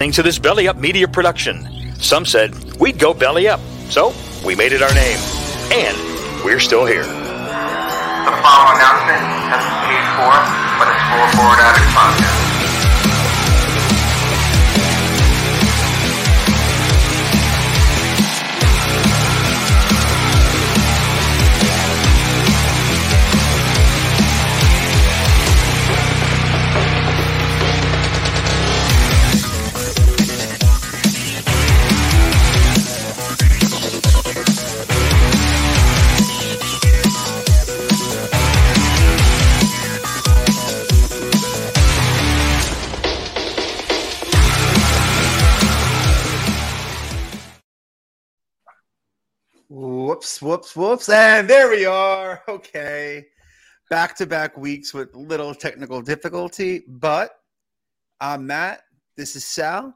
to this Belly Up Media production. Some said we'd go belly up, so we made it our name. And we're still here. The following announcement has been paid for Podcast. Whoops, whoops. And there we are. Okay. Back to back weeks with little technical difficulty, but I'm Matt. This is Sal.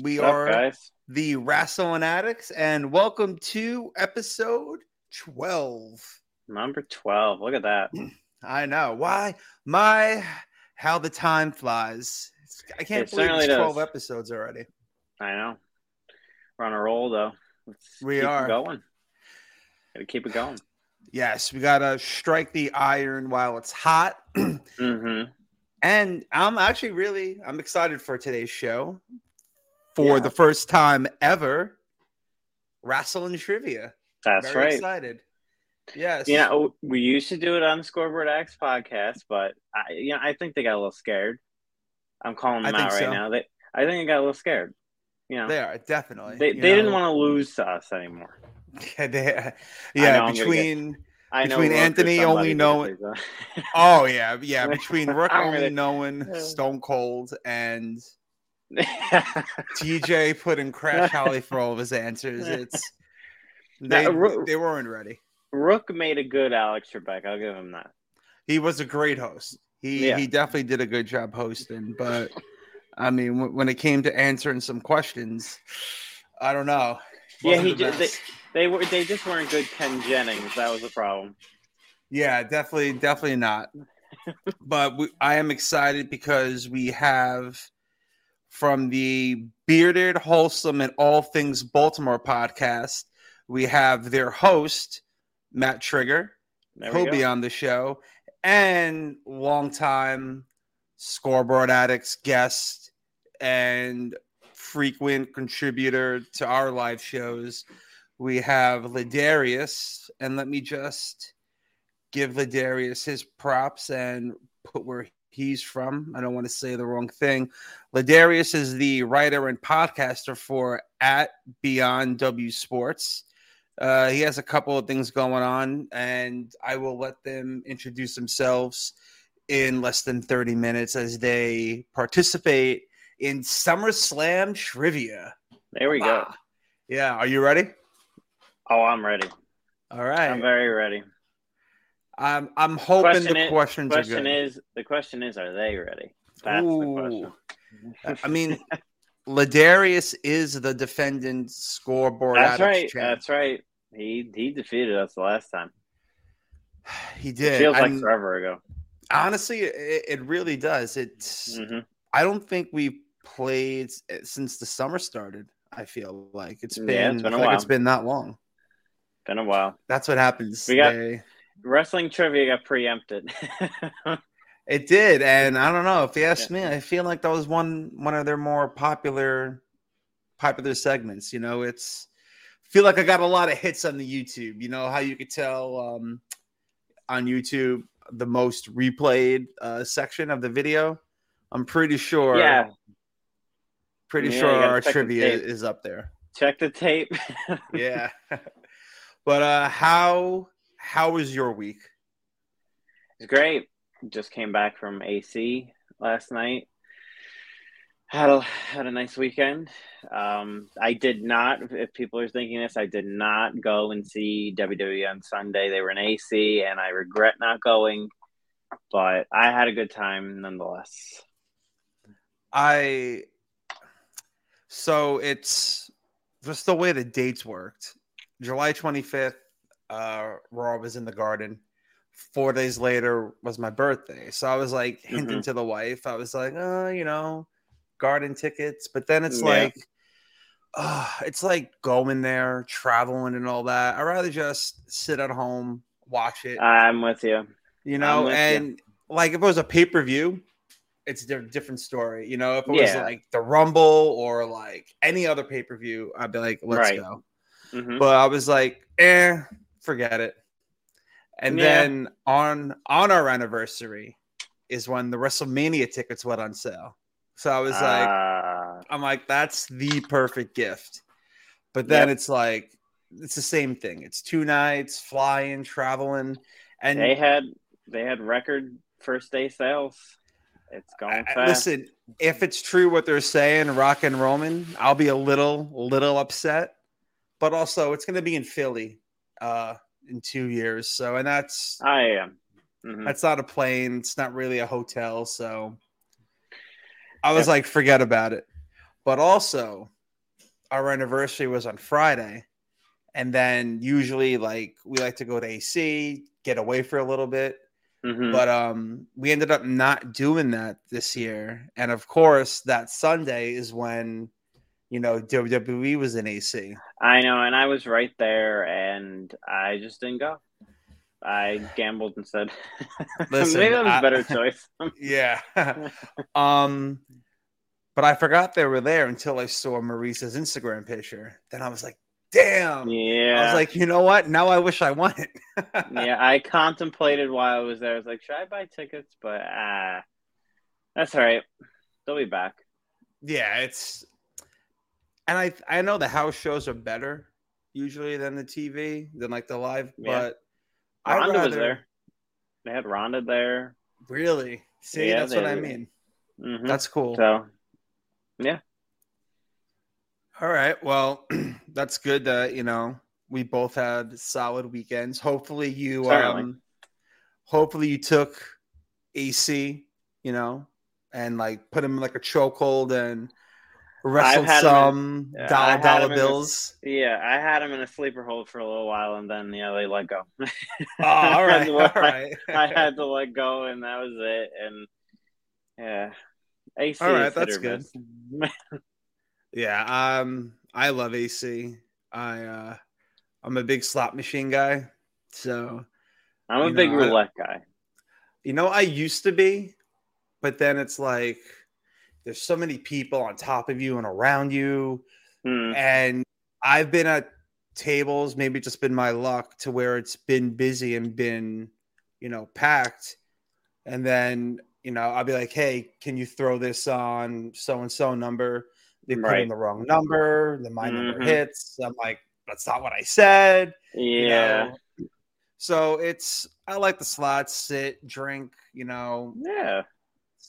We What's up, are guys? the Wrestling Addicts, and welcome to episode 12. Number 12. Look at that. I know. Why? My, how the time flies. I can't It believe it's 12 does. episodes already. I know. We're on a roll, though. Let's We are. going. Gotta keep it going. Yes, we got to strike the iron while it's hot. hmm And I'm actually really I'm excited for today's show. For Yeah. the first time ever, wrestling trivia. That's Very right. excited. Yes. You know, we used to do it on the Scoreboard Addicts podcast, but I, you know, I think they got a little scared. I'm calling them out right so. now. They, I think they got a little scared. You know, they are definitely. they, they didn't want to lose to us anymore. Yeah, they- uh, know yeah gonna between I Between Anthony only did knowing- oh yeah yeah between Rook only gonna- knowing Stone Cold and TJ putting Crash Holly for all of his answers. It's they Now, Rook- they weren't ready. Rook made a good Alex Trebek. I'll give him that. he was a great host. He Yeah. he definitely did a good job hosting, but I mean, w- when it came to answering some questions, I don't know. Yeah, he just they, were they just weren't good Ken Jennings. That was the problem. yeah, definitely, definitely not. but we, I am excited because we have from the bearded, wholesome, and all things Baltimore podcast. We have their host Matt Trigger. There He'll be on the show, and longtime scoreboard addicts guest and frequent contributor to our live shows. We have LaDarius, and let me just give LaDarius his props and put where he's from. I don't want to say the wrong thing. LaDarius is the writer and podcaster for at Beyond W Sports. Uh, he has a couple of things going on, and I will let them introduce themselves in less than 30 minutes as they participate in SummerSlam trivia. There we go. Ah. Yeah, are you ready? Oh, I'm ready. All right. I'm very ready. I'm I'm hoping Question the is- questions Question are good. is the question is are they ready? That's the question. I mean, LaDarius is the defendant scoreboard. That's right. champ. That's right. He he defeated us the last time. He did. It feels like I'm- forever ago. honestly, it, it really does. It's. hmm I don't think we played since the summer started. I feel like it's Yeah, been. it's been I a feel like it's while. been that long. Been a while. That's what happens. We got- They- Wrestling trivia got preempted. it did, and I don't know if you ask me. I feel like that was one one of their more popular popular segments. You know, it's feel like I got a lot of hits on the YouTube. You know how you could tell um, on YouTube the most replayed uh, section of the video. I'm pretty sure. yeah. pretty Yeah, sure our trivia is up there. Check the tape. Yeah. but uh how how was your week? It's great. Just came back from AC last night. Had a had a nice weekend. Um, I did not. If people are thinking this, I did not go and see WWE on Sunday. They were in AC, and I regret not going. But I had a good time nonetheless. I so it's just the way the dates worked. July 25th, uh Raw was in the garden. Four days later was my birthday. So I was like hinting Mhm. to the wife. I was like, uh, you know, Garden tickets, but then it's Yeah. like, uh, it's like going there, traveling, and all that. I'd rather just sit at home, watch it, I'm with you. you know. with you. And like if it was a pay per view, it's a different story. You know, if it was like the Rumble or like any other pay per view, I'd be like, let's Right. go. Mhm. But I was like, eh, forget it. And Yeah. then on on our anniversary is when the WrestleMania tickets went on sale. So I was like, Ah, I'm like, that's the perfect gift. But then Yep. it's like, it's the same thing. It's two nights, flying, traveling, and they had they had record first day sales. It's going fast. listen, if it's true what they're saying, Rock and Roman, I'll be a little, little upset. But also, it's going to be in Philly uh, in two years. So, and that's I am. Mhm. that's not a plane. It's not really a hotel. So, I was like, forget about it. But also, our anniversary was on Friday, and then usually, like, we like to go to AC, get away for a little bit Mhm. but um we ended up not doing that this year and of course that sunday is when you know wwe was in ac I know, and I was right there, and I just didn't go. I gambled instead. Listen, Maybe that was I- a better choice. yeah um but i forgot they were there until i saw maurice's instagram picture then i was like damn yeah, i was like you know what now i wish i won it yeah. I contemplated while I was there. I was like, should I buy tickets? But ah, that's all right. They'll be back. yeah it's and i i know the house shows are better usually than the tv than like the live Yeah. but Ronda was there. They had Ronda there. Really? See, Yeah, that's what I mean. Mhm. That's cool. so. Yeah. All right. Well, that's good that, you know, we both had solid weekends. Hopefully you Certainly. um hopefully you took AC, you know, and like put him in like a chokehold and wrestled in- some Yeah, dollar dollar in a- bills. Yeah, I had him in a sleeper hold for a little while, and then know they let go. Oh, all right. I All had to- right. I had to let go, and that was it. And yeah, AC. All right, that's good. Yeah, um I love AC. I uh I'm a big slot machine guy. So I'm a You big know, I- roulette guy. You know, I used to be, but then it's like there's so many people on top of you and around you. Hmm. And I've been at tables, maybe just been my luck to where it's been busy and been, you know, packed. And then, you know, I'll be like, hey, can you throw this on so and so number? They put in the wrong number, then my number Mhm. hits. I'm like, that's not what I said. you Yeah, know? So it's I like the slots, sit, drink, you know, yeah.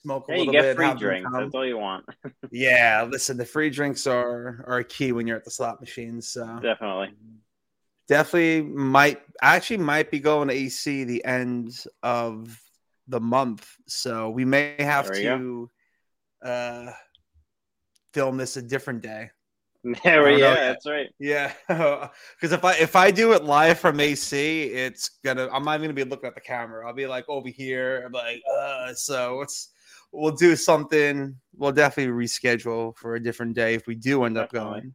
Smoke a Hey, you get bit. free drinks. That's all you want. Yeah, listen, the free drinks are are a key when you're at the slot machines. So Definitely. definitely might I actually might be going to AC the end of the month. So we may have to uh film this a different day. There we yeah, that's right. Yeah, because if I if I do it live from AC, it's gonna I'm not even gonna be looking at the camera. I'll be like over here. I'm like, uh, so it's we'll do something. We'll definitely reschedule for a different day if we do end up going.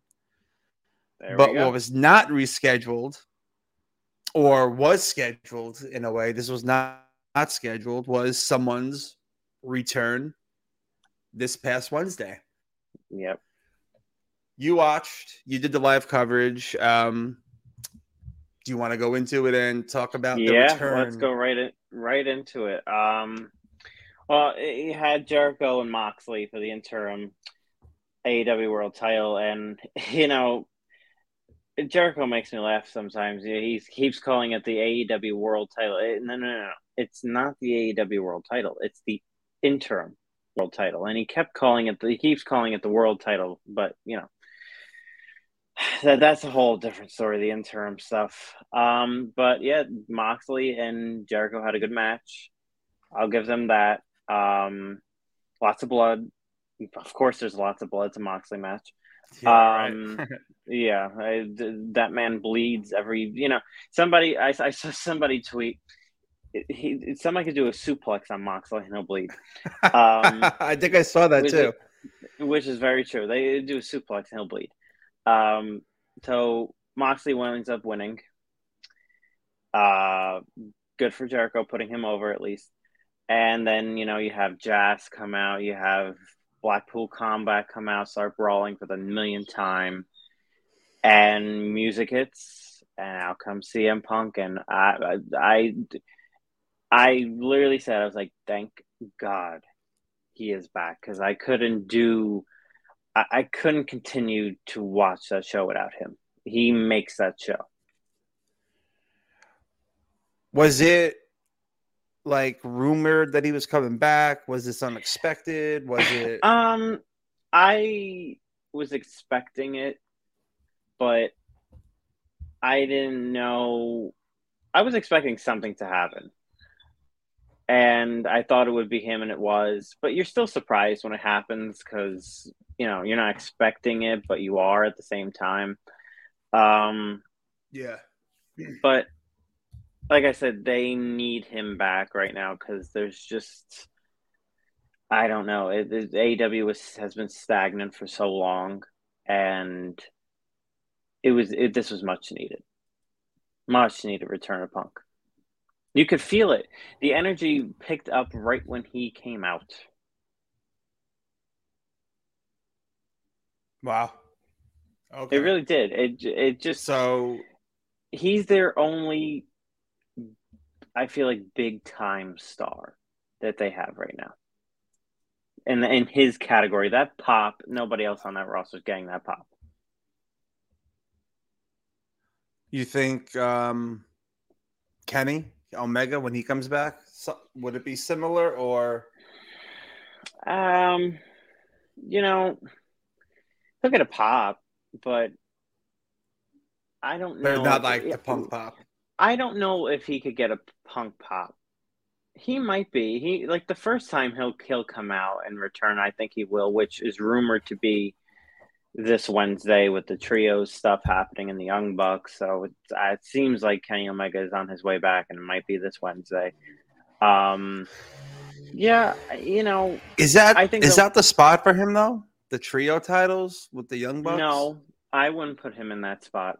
There but go. what was not rescheduled, or was scheduled in a way, this was not not scheduled, was someone's return this past Wednesday Yep. you watched you did the live coverage um do you want to go into it and talk about the yeah, return let's go right in, right into it. Um, well, he had Jericho and Moxley for the interim AEW World Title, and you know, Jericho makes me laugh sometimes. He keeps calling it the AEW World Title. No, no, no, no. It's not the AEW World Title. It's the interim World Title, and he kept calling it. The, he keeps calling it the World Title, but you know. That that's a whole different story, the interim stuff. Um, but yeah, Moxley and Jericho had a good match. I'll give them that. Um, lots of blood. Of course, there's lots of blood. It's a Moxley match. Yeah, right. Um, yeah, I, th- that man bleeds every. You know, somebody I, I saw somebody tweet. He somebody could do a suplex on Moxley and he'll bleed. Um, i think i saw that was too it- which is very true. They do a suplex and he'll bleed. Um, so Moxley winds up winning. Uh, good for Jericho putting him over at least. And then you know you have JAS come out, you have Blackpool Combat come out, start brawling for the millionth time, and music hits, and out comes CM Punk, and I, I, I literally said I was like, thank God he is back because I couldn't do, I, I couldn't continue to watch that show without him. He makes that show. Was it like rumored that he was coming back? Was this unexpected? Was it? Um, I was expecting it, but I didn't know. I was expecting something to happen, and I thought it would be him, and it was. But you're still surprised when it happens because you know you're not expecting it, but you are at the same time. Um, yeah. but like I said, they need him back right now because there's just I don't know. It, it, AEW was, has been stagnant for so long, and it was it, this was much needed, much needed return of Punk. You could feel it. The energy picked up right when he came out. Wow. Okay. It really did. It it just so he's their only I feel like big time star that they have right now. In in his category, that pop, nobody else on that roster is getting that pop. You think um, Kenny Omega when he comes back, so, would it be similar or? Um, you know, he'll get a pop, but I don't know. They're not like the punk pop. I don't know if he could get a punk pop. He might be. He like the first time he'll he'll come out and return. I think he will, which is rumored to be this Wednesday with the trios stuff happening in the Young Bucks. So it, uh, it seems like Kenny Omega is on his way back, and it might be this Wednesday. Um, yeah, you know, is that I think is the- that the spot for him though? The trio titles with the Young Bucks. no, I wouldn't put him in that spot.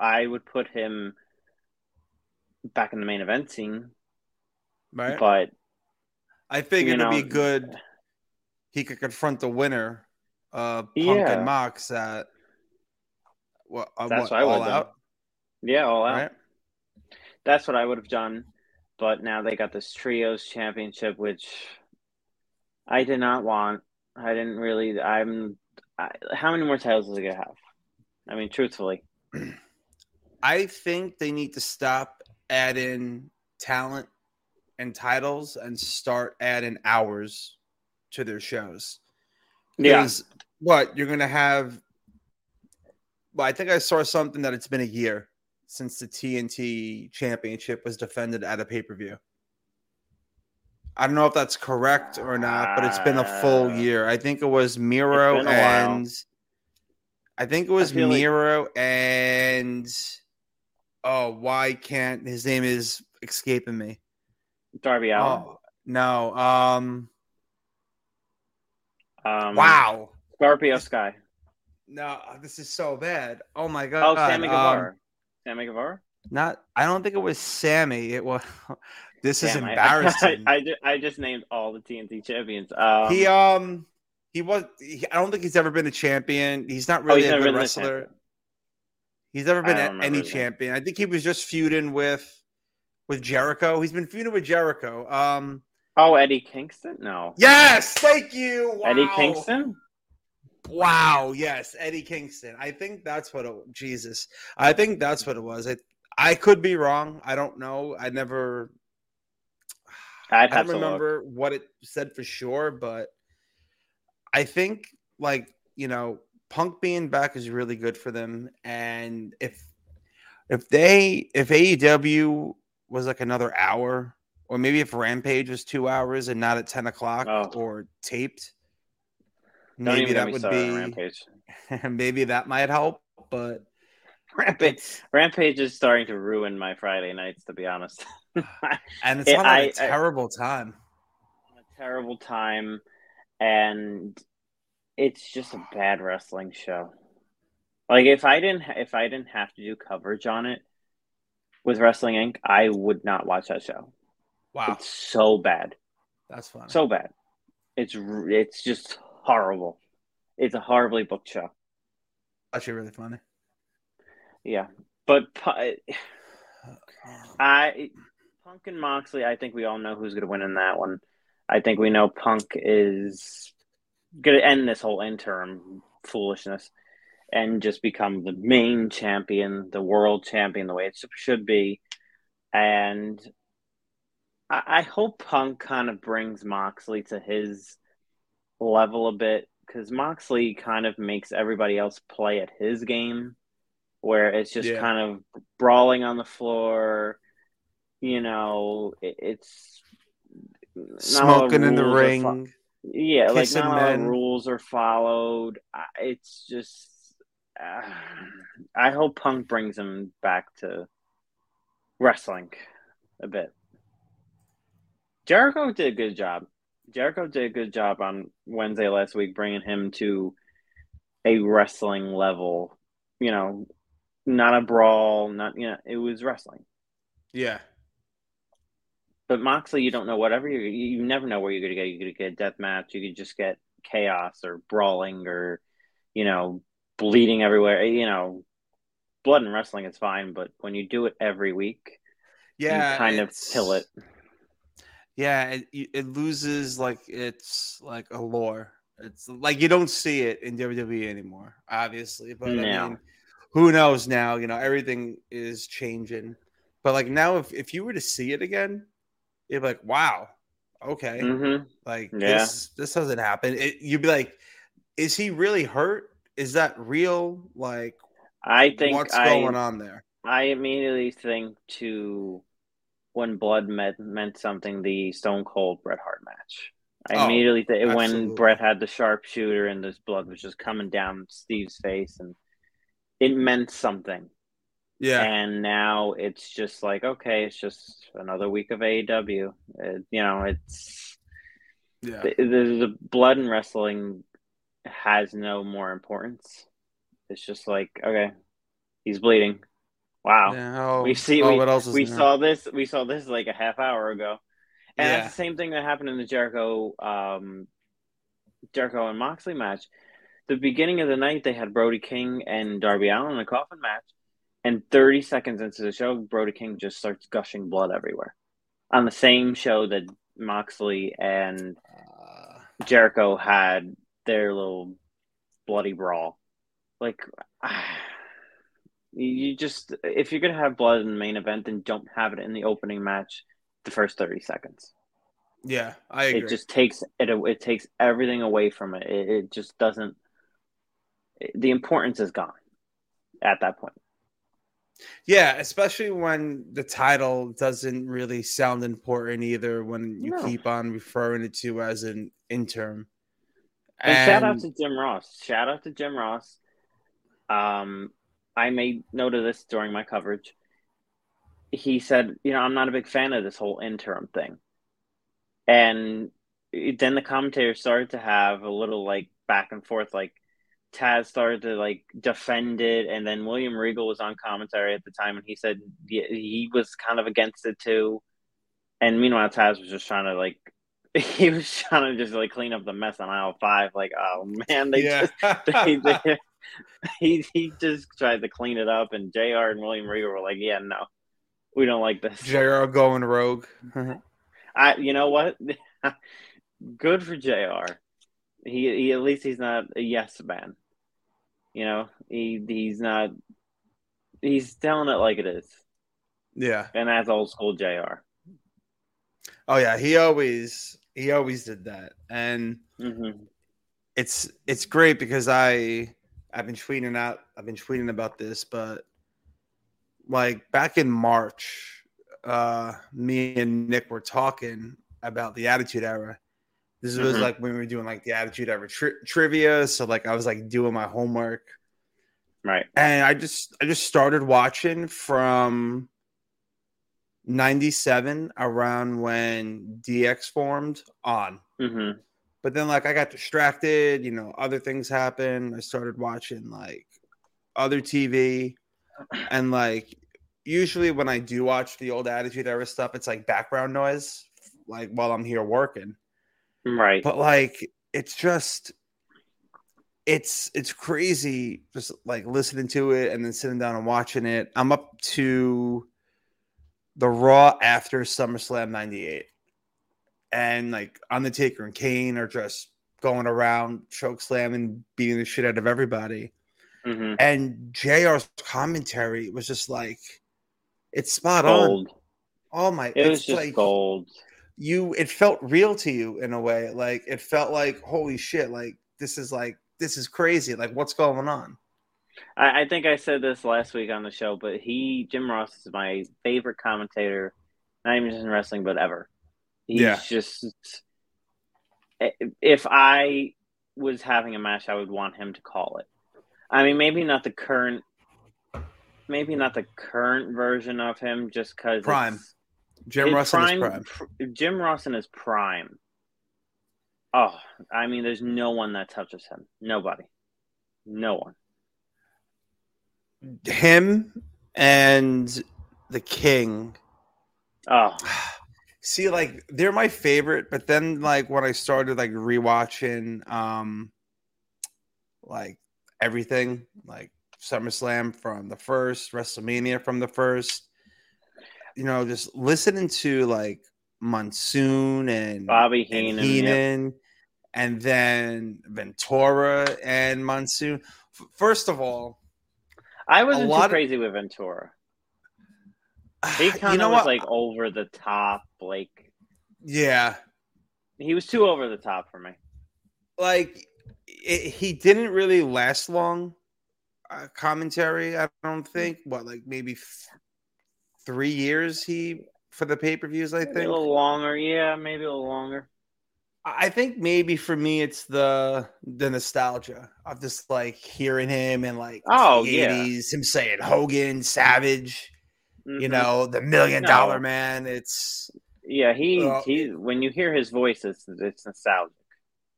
I would put him back in the main event scene, right. but I think it'd be good. He could confront the winner, uh, Punk Yeah. and Mox at what? Uh, That's what, what I all would've done. yeah, all out. right? That's what I would have done. But now they got this trios championship, which I did not want. I didn't really. I'm. I, how many more titles is it gonna have? I mean, truthfully, I think they need to stop adding talent and titles and start adding hours to their shows. yeah, what you're gonna have well, I think I saw something that it's been a year since the TNT championship was defended at a pay-per-view. I don't know if that's correct or not, but it's been a full Uh, year. I think it was Miro it's been a while. and I think it was feel like- Miro and oh, why can't his name is escaping me? Darby. Oh, no. Um um, wow. Scorpio Sky. No, this is so bad. Oh my god. Oh, Sammy Um, Guevara. Sammy Guevara. Not I don't think it was Sammy. It was this is Damn, I- embarrassing. I, I, ju- I just named all the TNT champions. Um, he um he was he, I don't think he's ever been a champion. He's not oh, really he's a good wrestler. He's never been I a- don't remember any champion. I think he was just feuding with with Jericho. He's been feuding with Jericho. Um Oh, Eddie Kingston? No. yes, thank you. Eddie Kingston? Wow, yes, Eddie Kingston. I think that's what it Jesus. I think that's what it was. I I could be wrong. I don't know. I never I don't remember what it said for sure, but I think like you know, Punk being back is really good for them. And if if they if AEW was like another hour, or maybe if Rampage was two hours and not at ten o'clock Oh. or taped, Don't maybe that would be Rampage. maybe that might help. But Rampage. Rampage is starting to ruin my Friday nights, to be honest. and it's It- on at a I- I- terrible time. a terrible time and it's just a bad wrestling show. Like if I didn't if I didn't have to do coverage on it with Wrestling Inc., I would not watch that show. Wow, It's so bad, that's funny. so bad. It's it's just horrible. It's a horribly booked show. actually really funny. Yeah, but pu- oh, I Punk and Moxley. I think we all know who's going to win in that one. I think we know Punk is going to end this whole interim foolishness and just become the main champion, the world champion, the way it should be. And I, I hope Punk kind of brings Moxley to his level a bit because Moxley kind of makes everybody else play at his game, where it's just Yeah. kind of brawling on the floor. You know, it, it's not a lot of Smoking in the ring. Yeah, like not a lot of rules are followed. It's just, uh, I hope Punk brings him back to wrestling a bit. Jericho did a good job. Jericho did a good job on Wednesday last week, bringing him to a wrestling level. You know, not a brawl, not you know, it was wrestling. Yeah, But Moxley, you don't know whatever you you never know where you're gonna get. You could get a death match. You could just get chaos or brawling or you know bleeding everywhere. Eh, you know, blood and wrestling is fine, but when you do it every week, yeah. you kind of kill it. Yeah, it, it loses like it's like a lore. It's like you don't see it in WWE anymore, obviously. But I mean, who knows now? You know, everything is changing. But like now, if if you were to see it again, you'd be like, "Wow, okay." hmm Like Yeah. this, this doesn't happen. It, you'd be like, "Is he really hurt? Is that real? Like, I think what's I going on there?" I immediately think to when blood meant meant something, the Stone Cold Bret Hart match. I Oh, immediately think when. Bret had the sharpshooter and this blood was just coming down Steve's face, and it meant something. Yeah, And now it's just like, okay, it's just another week of AEW. It, you know, it's yeah, the, the, blood and wrestling has no more importance. It's just like, okay, he's bleeding. Wow. yeah. Oh, We see. oh, we what else is we there? saw this. We saw this like a half hour ago, and Yeah. that's the same thing that happened in the Jericho, um, Jericho and Moxley match. The beginning of the night, they had Brody King and Darby Allin in a coffin match, and 30 seconds into the show, Brody King just starts gushing blood everywhere. On the same show that Moxley and Uh, Jericho had their little bloody brawl. Like, you just if you're gonna have blood in the main event, then don't have it in the opening match, the first thirty seconds. yeah, I agree. It just takes it. It takes everything away from it. It, it just doesn't. The importance is gone at that point. Yeah, especially when the title doesn't really sound important either when you No. keep on referring it to as an interim. And, shout out to Jim Ross. Shout out to Jim Ross. Um, I made note of this during my coverage. He said, "You know, I'm not a big fan of this whole interim thing." And then the commentators started to have a little like back and forth. Like Taz started to like defend it, and then William Regal was on commentary at the time, and he said he was kind of against it too. And meanwhile, Taz was just trying to like he was trying to just like clean up the mess on aisle five. Like, oh man, they yeah. just they, they, he he just tried to clean it up, and Jr. and William Regal were like, yeah, no, we don't like this. JR going rogue. I, you know what? Good for Jr. He he at least he's not a yes man. You know, he he's not. He's telling it like it is, yeah. and that's old school Jr. Oh yeah, he always he always did that. And hmm it's it's great because I I've been tweeting out I've been tweeting about this, but like back in March, uh me and Nick were talking about the Attitude Era. This was Mhm. like when we were doing like the Attitude ever tri- trivia, so like I was like doing my homework, Right. and I just I just started watching from 97 around when DX formed on hmm But then like I got distracted, you know, other things happened. I started watching like other TV and like usually when I do watch the old Attitude Era stuff, it's like background noise, like while I'm here working. Right. But like it's just it's it's crazy just like listening to it and then sitting down and watching it. I'm up to the Raw after SummerSlam 98. And like Undertaker and Kane are just going around choke slamming, beating the shit out of everybody. Mhm. And JR's commentary was just like it's spot Gold. on. Oh my It was it's just like gold. You it felt real to you in a way. Like it felt like holy shit, like this is like this is crazy. Like what's going on? I, I think I said this last week on the show, but he, Jim Ross, is my favorite commentator, not even just in wrestling, but ever. He's Yeah. just. Eh, if I was having a match, I would want him to call it. I mean, maybe not the current, maybe not the current version of him, just because Prime. Jim His Ross in his prime. pr- Jim Ross in his prime. Oh, I mean, there's no one that touches him. Nobody. No one. Him and the King. Oh, See, like they're my favorite, but then like when I started like rewatching um like everything, like SummerSlam from the first, WrestleMania from the first, you know, just listening to like Monsoon and Bobby and Heenan. yep. And then Ventura and Monsoon. First of all, I wasn't too lot of- crazy with Ventura. He kind of you know was what? like over the top. Like yeah, he was too over the top for me. like it, he didn't really last long. Uh, commentary, I don't think. What, like maybe three years? He for the pay per views. I Maybe a little longer. Yeah, maybe a little longer. I think maybe for me it's the the nostalgia of just like hearing him and like Oh, the yeah. 80s, him saying Hogan, Savage, you Mhm. know, the million No. dollar man. It's Yeah, he Well, he. When you hear his voice, it's it's nostalgic.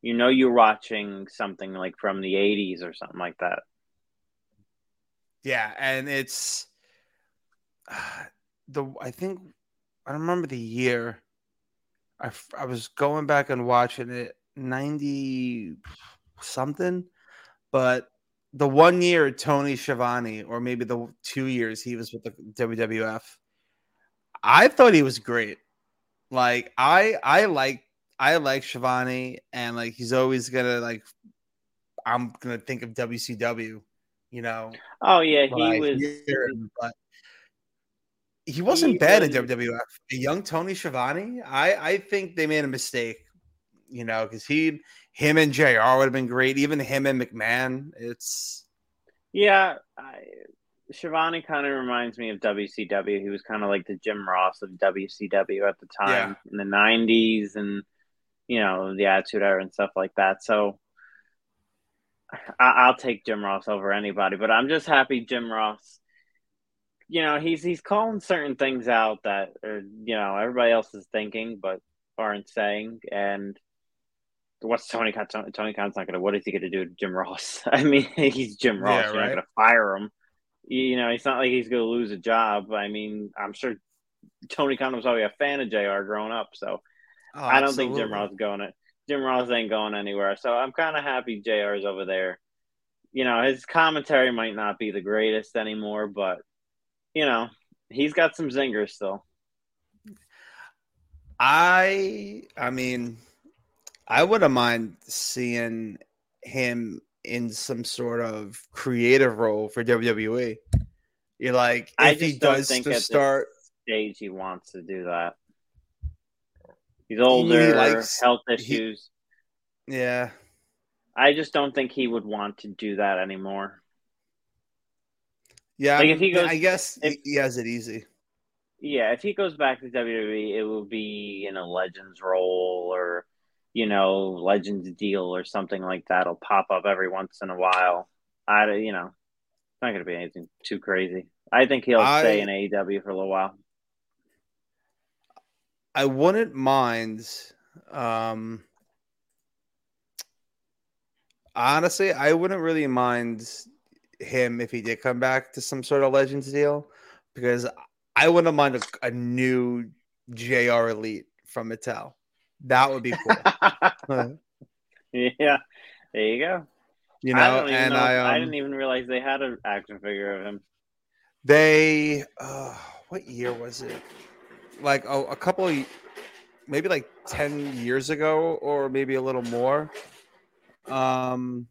You know, you're watching something like from the '80s or something like that. yeah, and it's the I think I don't remember the year. I I was going back and watching it 90 something, but the one year Tony Schiavone, or maybe the two years he was with the WWF, I thought he was great. Like I I like I like Schiavone and like he's always gonna like I'm gonna think of WCW, you know. Oh yeah, he was. him, but he wasn't He bad was- in WWF. A young Tony Schiavone, I I think they made a mistake, you know, because he him and Jr. would have been great. Even him and McMahon, it's Yeah, I, Schiavone kind of reminds me of WCW. He was kind of like the Jim Ross of WCW at the time in the '90s, and you know the Attitude Era and stuff like that. So I, I'll take Jim Ross over anybody. But I'm just happy Jim Ross. You know he's he's calling certain things out that are, you know everybody else is thinking but aren't saying, and what's Tony Khan? Tony, Khan's not gonna. What is he gonna do to Jim Ross? I mean, he's Jim Ross. Yeah, You're right. not gonna fire him. You know, it's not like he's gonna lose a job. I mean, I'm sure Tony Khan was probably a fan of Jr. growing up, so oh, I don't think Jim. Ross is going it. Jim Ross ain't going anywhere. So I'm kind of happy Jr.'s over there. You know, his commentary might not be the greatest anymore, but you know, he's got some zingers still. I I mean, I wouldn't mind seeing him in some sort of creative role for WWE. You're like, I if he just don't does think to at start, Stage he wants to do that. He's older, likes- health he- issues. yeah, I just don't think he would want to do that anymore. Yeah. Like, I if he goes- I guess if- he has it easy. Yeah, if he goes back to WWE, it will be in a Legends role or, you know, Legends deal or something like that. will pop up every once in a while. I, you know, it's not going to be anything too crazy. I think he'll I- stay in AEW for a little while. I wouldn't mind um honestly, I wouldn't really mind him if he did come back to some sort of Legends deal because I wouldn't mind a, a new JR Elite from Mattel. That would be cool. yeah, there you go. you know, don't and know. I, um, I didn't even realize they had an action figure of him. they, uh, what year was it? Like oh, a couple of, maybe like 10 years ago or maybe a little more. Um,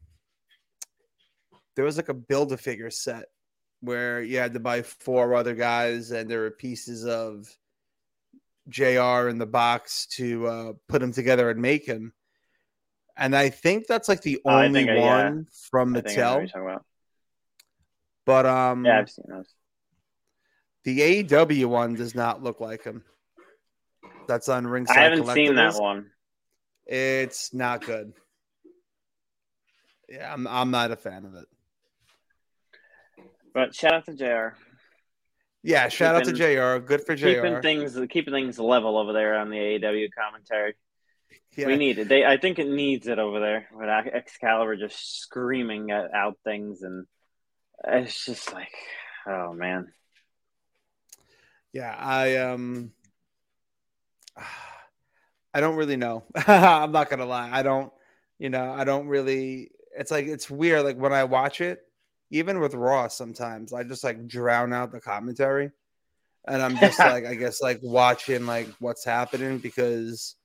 there was like a build a figure set where you had to buy four other guys and there were pieces of JR in the box to uh, put them together and make him. And I think that's like the Oh, only I- yeah. one from I think I know what Mattel. you're talking about. But um, Yeah, I've seen those. the AEW one does not look like him. That's on Ringside. I haven't seen that one. It's not good. Yeah, I'm I'm not a fan of it. But shout out to Jr. Yeah, shout out to JR. Good for Jr. Keeping things keeping things level over there on the AEW commentary. Yeah. We need it. They, I think it needs it over there with Excalibur just screaming at, out things, and it's just like, oh man. Yeah, I um I don't really know. I'm not gonna lie. I don't, you know, I don't really it's like it's weird. Like when I watch it, even with Raw sometimes, I just like drown out the commentary. And I'm just like, I guess like watching like what's happening because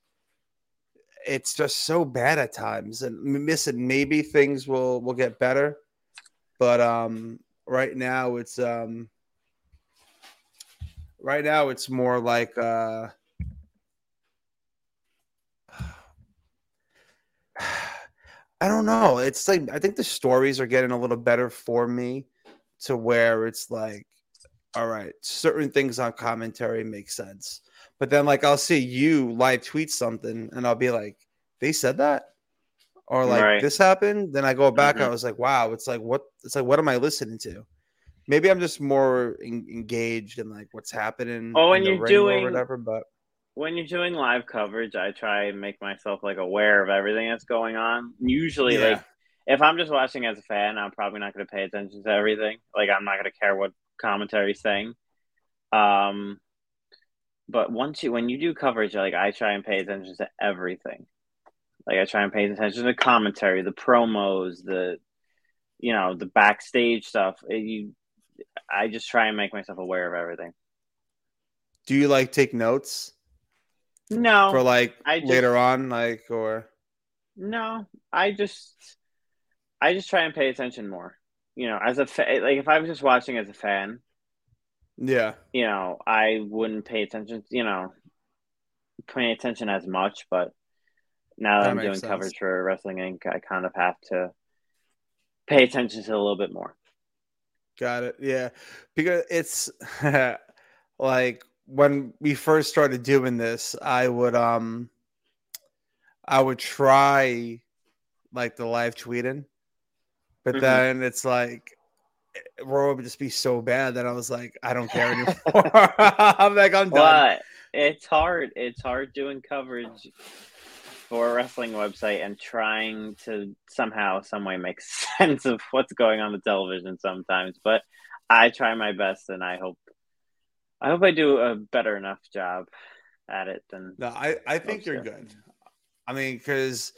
it's just so bad at times. And listen, maybe things will will get better. But um right now it's um right now it's more like uh I don't know. It's like I think the stories are getting a little better for me to where it's like all right, certain things on commentary make sense. But then like I'll see you live tweet something and I'll be like, they said that? Or like Right. this happened? Then I go back, I Mhm. was like, wow, it's like what it's like what am I listening to? Maybe I'm just more en- engaged in like what's happening. Oh, and you're doing- whatever, but When you're doing live coverage, I try and make myself like aware of everything that's going on. Usually, Yeah. like if I'm just watching as a fan, I'm probably not going to pay attention to everything. Like I'm not going to care what commentary's saying. Um, but once you when you do coverage, like I try and pay attention to everything. Like I try and pay attention to commentary, the promos, the you know the backstage stuff. It- you, I just try and make myself aware of everything. do you like take notes No, for like I just- later on, like or No, I just I just try and pay attention more. You know, as a fa- like if I was just watching as a fan, yeah, you know, I wouldn't pay attention. You know, pay attention as much. But now that, That I'm doing sense. coverage for Wrestling Inc., I kind of have to pay attention to a little bit more. got it. Yeah, because it's like when we first started doing this, I would um, I would try like the live tweeting, but Mhm. then it's like. Raw would just be so bad that I was like, I don't care anymore. I'm like, I'm done. But it's hard. It's hard doing coverage for a wrestling website and trying to somehow, some way make sense of what's going on the television sometimes. But I try my best, and I hope, I hope I do a better enough job at it than. No, I, I think you're good. I mean, because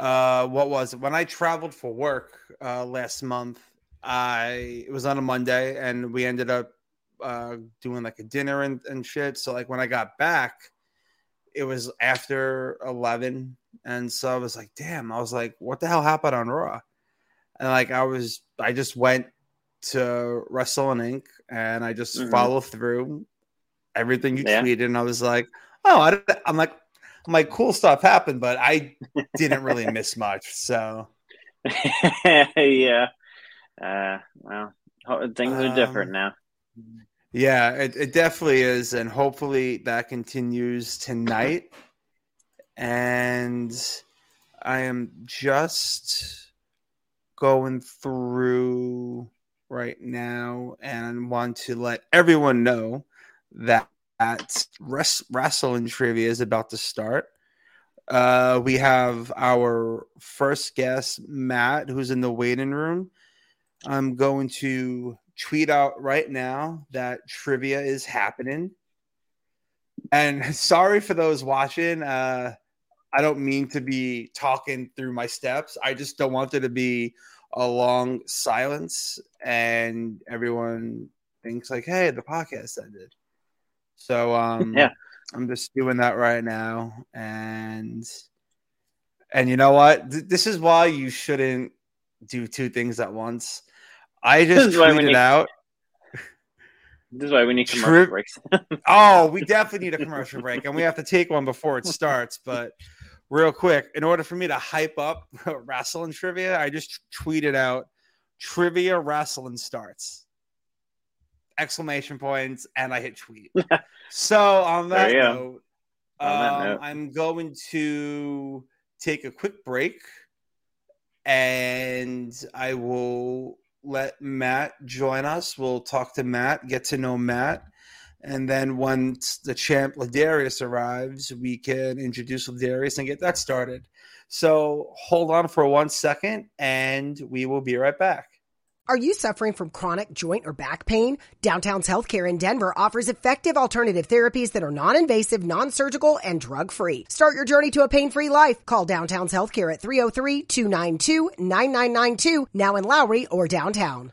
uh, what was it? When I traveled for work uh, last month, I it was on a Monday, and we ended up uh, doing like a dinner and, and shit. So like when I got back, it was after eleven, and so I was like, damn. I was like, what the hell happened on Raw? And like I was, I just went to Wrestling Inc. and I just Mhm. followed through everything you Yeah. tweeted, and I was like, oh, I, I'm like, I'm cool stuff happened, but I didn't really miss much. So yeah. Uh, well, things are different Um, now. yeah, it, it definitely is, and hopefully that continues tonight. And I am just going through right now and want to let everyone know that Wres- wrestling trivia is about to start. Uh, we have our first guest, Matt, who's in the waiting room. I'm going to tweet out right now that trivia is happening. And sorry for those watching. Uh, I don't mean to be talking through my steps. I just don't want there to be a long silence and everyone thinks like, "Hey, the podcast ended." So um, Yeah. I'm just doing that right now, and and you know what? Th- this is why you shouldn't do two things at once. I just tweeted need- out. This is why we need commercial breaks. Oh, we definitely need a commercial break, and we have to take one before it starts. But real quick, in order for me to hype up wrestling trivia, I just tweeted out trivia wrestling starts. Exclamation points, and I hit tweet. so on that There you go. note, On that um, note. I'm going to take a quick break, and I will let Matt join us. We'll talk to Matt, get to know Matt, and then once the champ LaDarius arrives, we can introduce LaDarius and get that started. So hold on for one second, and we will be right back. Are you suffering from chronic joint or back pain? Downtown's Healthcare in Denver offers effective alternative therapies that are non-invasive, non-surgical, and drug-free. Start your journey to a pain-free life. Call Downtown's Healthcare at 303-292-9992, now in Lowry or downtown.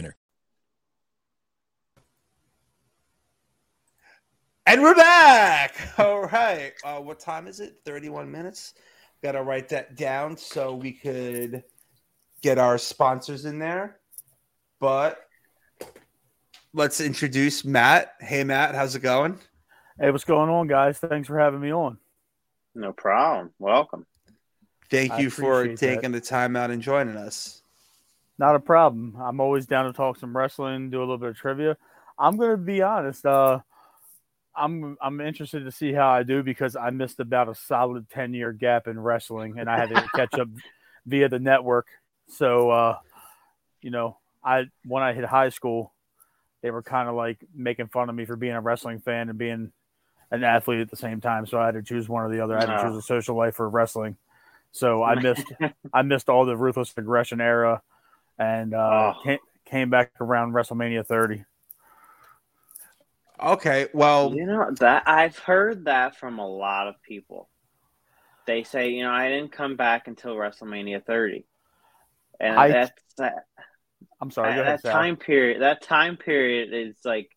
And we're back. All right. Uh, what time is it? 31 minutes. Got to write that down so we could get our sponsors in there. But let's introduce Matt. Hey, Matt, how's it going? Hey, what's going on, guys? Thanks for having me on. No problem. Welcome. Thank you for appreciate that. taking the time out and joining us. Not a problem. I'm always down to talk some wrestling, do a little bit of trivia. I'm gonna be honest. Uh, I'm I'm interested to see how I do because I missed about a solid ten year gap in wrestling, and I had to catch up via the network. So, uh, you know, I when I hit high school, they were kind of like making fun of me for being a wrestling fan and being an athlete at the same time. So I had to choose one or the other. I had to choose a social life or wrestling. So I missed I missed all the ruthless aggression era, and uh, Oh. came, came back around WrestleMania 30. Okay. Well, You know that I've heard that from a lot of people. They say, you know, I didn't come back until WrestleMania 30, and I- that's that, I'm sorry, go ahead, that time period. That time period is like,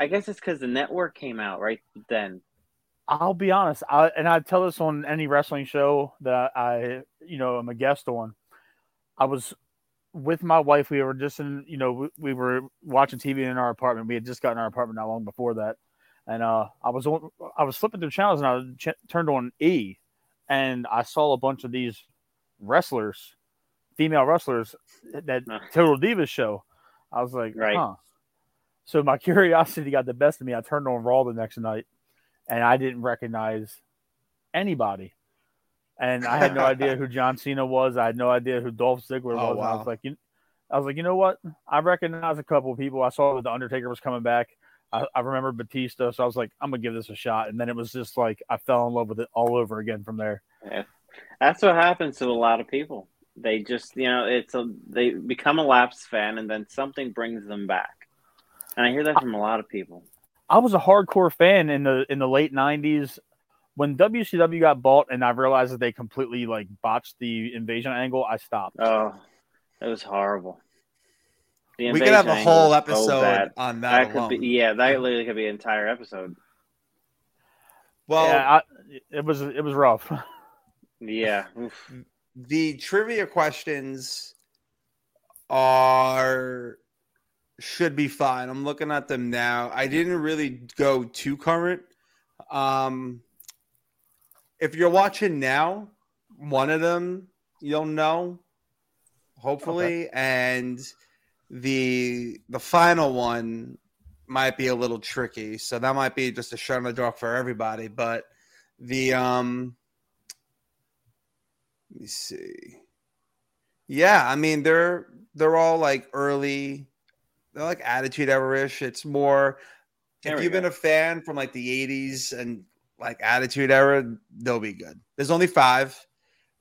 I guess it's because the network came out right then. I'll be honest, I, and I tell this on any wrestling show that I, you know, I'm a guest on. I was with my wife. We were just in, you know, we, we were watching TV in our apartment. We had just gotten our apartment not long before that, and uh, I was on, I was flipping through channels, and I ch- turned on E, and I saw a bunch of these wrestlers, female wrestlers, that Total Divas show. I was like, Right. huh. So my curiosity got the best of me. I turned on Raw the next night, and I didn't recognize anybody. And I had no idea who John Cena was. I had no idea who Dolph Ziggler oh, was. Oh, And I was like, you, I was like, you know what? I recognize a couple of people. I saw that the Undertaker was coming back. I, I remember Batista, so I was like, I'm gonna give this a shot. And then it was just like I fell in love with it all over again from there. That's what happens to a lot of people. They just, you know, it's a they become a lapsed fan, and then something brings them back. And I hear that from a lot of people. I was a hardcore fan in the in the late '90s when WCW got bought, and I realized that they completely like botched the invasion angle. I stopped. Oh, it was horrible. The we could have a whole angle was so episode on that, That could be, yeah, that literally could be an entire episode. well, yeah, I, it was it was rough. Yeah, Oof. the trivia questions are should be fine. I'm looking at them now. I didn't really go too current. Um if you're watching now, one of them you'll know, hopefully, and the the final one might be a little tricky. So that might be just a shot in the dark for everybody. But the um, let me see. Yeah, I mean they're they're all like early. They're like attitude era-ish. It's more There if you've go. been a fan from like the 80s and like attitude era, they'll be good. There's only five.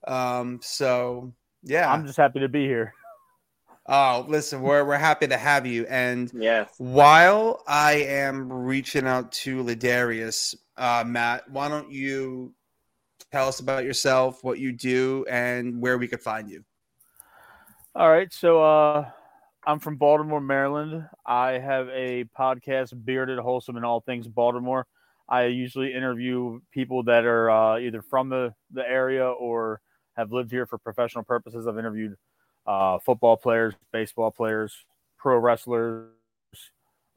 Um, so yeah. I'm just happy to be here. oh, listen, we're we're happy to have you. And Yes. while I am reaching out to LaDarius, uh, Matt, why don't you tell us about yourself, what you do, and where we could find you? All right, so uh, I'm from Baltimore, Maryland. I have a podcast, Bearded Wholesome and All Things Baltimore. I usually interview people that are uh, either from the, the area or have lived here for professional purposes. I've interviewed uh, football players, baseball players, pro wrestlers,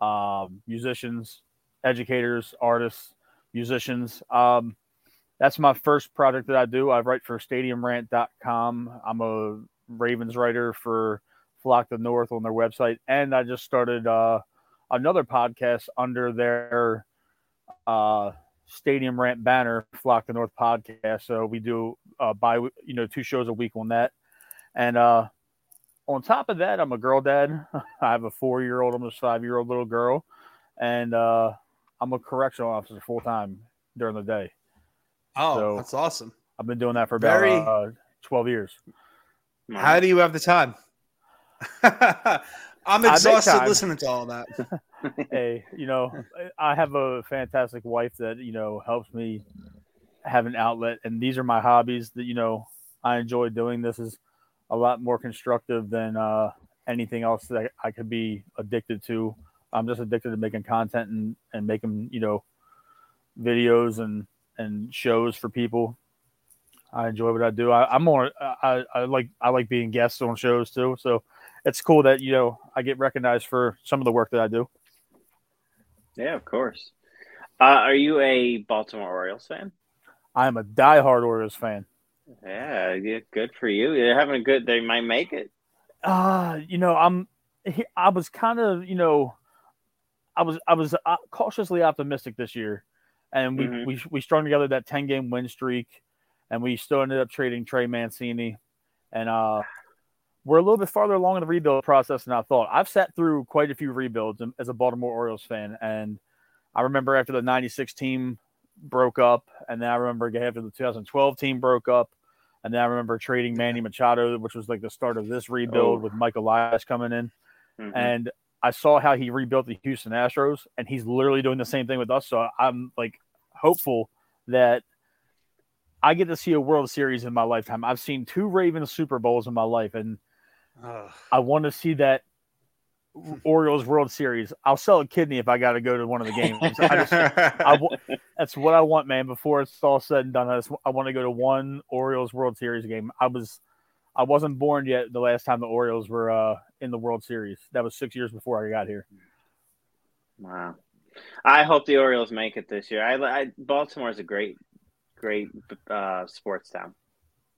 um, musicians, educators, artists, musicians. Um, that's my first project that I do. I write for stadiumrant.com. I'm a Ravens writer for Flock the North on their website. And I just started uh, another podcast under their uh, Stadium Rant banner, Flock the North podcast. So we do uh, by you know two shows a week on that. And uh, on top of that, I'm a girl dad. I have a four year old, almost five year old little girl, and uh, I'm a correctional officer full time during the day. Oh, So- that's awesome. I've been doing that for about Very- uh, 12 years. How do you have the time? I'm exhausted listening to all that. hey, you know, I have a fantastic wife that you know helps me have an outlet, and these are my hobbies that you know I enjoy doing. This is a lot more constructive than uh, anything else that I could be addicted to. I'm just addicted to making content and and making you know videos and and shows for people. I enjoy what I do. I, I'm more. I, I like I like being guests on shows too. So it's cool that you know I get recognized for some of the work that I do. Yeah, of course. Uh, are you a Baltimore Orioles fan? I am a diehard Orioles fan. Yeah, yeah, good for you. They're having a good. They might make it. Uh, you know, I'm. I was kind of, you know, I was I was uh, cautiously optimistic this year, and we Mhm. we we strung together that ten game win streak, and we still ended up trading Trey Mancini, and uh, we're a little bit farther along in the rebuild process than I thought. I've sat through quite a few rebuilds as a Baltimore Orioles fan, and I remember after the '96 team broke up, and then I remember after the 2012 team broke up, and then I remember trading Manny Machado, which was like the start of this rebuild Oh. with Mike Elias coming in. Mhm. And I saw how he rebuilt the Houston Astros, and he's literally doing the same thing with us. So I'm like hopeful that I get to see a World Series in my lifetime. I've seen two Ravens Super Bowls in my life, and Ugh. I want to see that Orioles World Series. I'll sell a kidney if I got to go to one of the games. I just, I that's what I want, man. Before it's all said and done, I, just, I want to go to one Orioles World Series game. I was, I wasn't born yet the last time the Orioles were uh, in the World Series. That was six years before I got here. Wow. I hope the Orioles make it this year. I, I Baltimore's a great, great uh, sports town.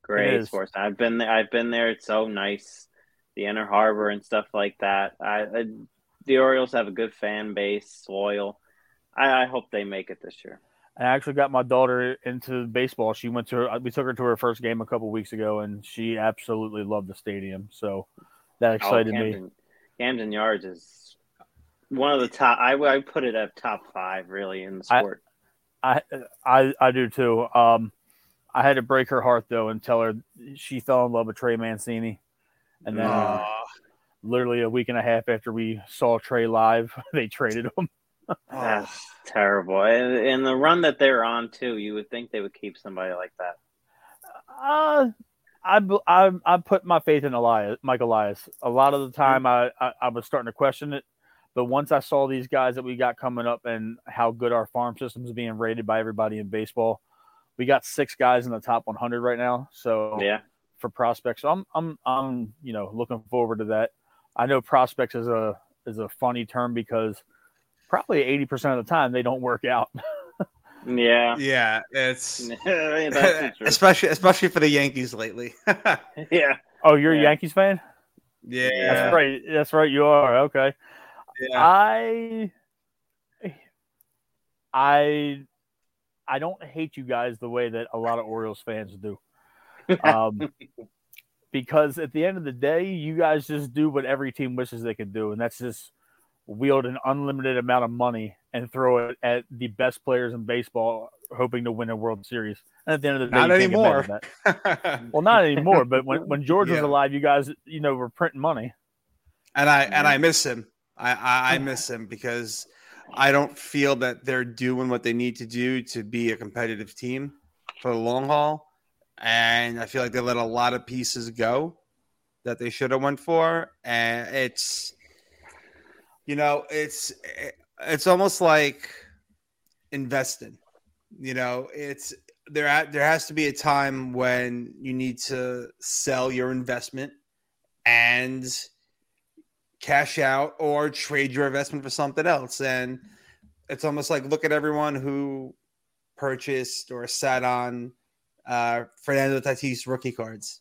Great sports town. I've been there. I've been there. It's so nice. The Inner Harbor and stuff like that. I, I the Orioles have a good fan base, loyal. I, I hope they make it this year. I actually got my daughter into baseball. She went to her, we took her to her first game a couple weeks ago, and she absolutely loved the stadium. So that excited oh, me. Camden, Camden Yards is one of the top. I I put it at top five really in the sport. I I I do too. Um, I had to break her heart though and tell her she fell in love with Trey Mancini, and then Aw. literally a week and a half after we saw Trey live, they traded him. That's terrible. And, and the run that they're on too, you would think they would keep somebody like that. Uh, I, b- I, I put my faith in Elias, Mike Elias. A lot of the time, I, I, I was starting to question it, but once I saw these guys that we got coming up and how good our farm system is being rated by everybody in baseball, we got six guys in the top 100 right now. So Yeah. For prospects, so I'm, I'm, I'm, you know, looking forward to that. I know prospects is a is a funny term because probably 80% of the time they don't work out. Yeah. Yeah, it's especially especially for the Yankees lately. yeah. Oh, you're a Yankees fan? yeah, That's right. That's right. You are. Okay. yeah. I I I don't hate you guys the way that a lot of Orioles fans do. Um, because at the end of the day, you guys just do what every team wishes they could do, and that's just wield an unlimited amount of money and throw it at the best players in baseball, hoping to win a World Series. And at the end of the day, Not you can't get mad anymore. that. Well, not anymore. But when, when George was alive, you guys, you know, were printing money. and I and I miss him. I, I I miss him because I don't feel that they're doing what they need to do to be a competitive team for the long haul, and I feel like they let a lot of pieces go that they should have went for, and it's you know it's it's almost like investing. You know, it's there. at- There has to be a time when you need to sell your investment and cash out or trade your investment for something else. And it's almost like look at everyone who purchased or sat on uh, Fernando Tatis rookie cards.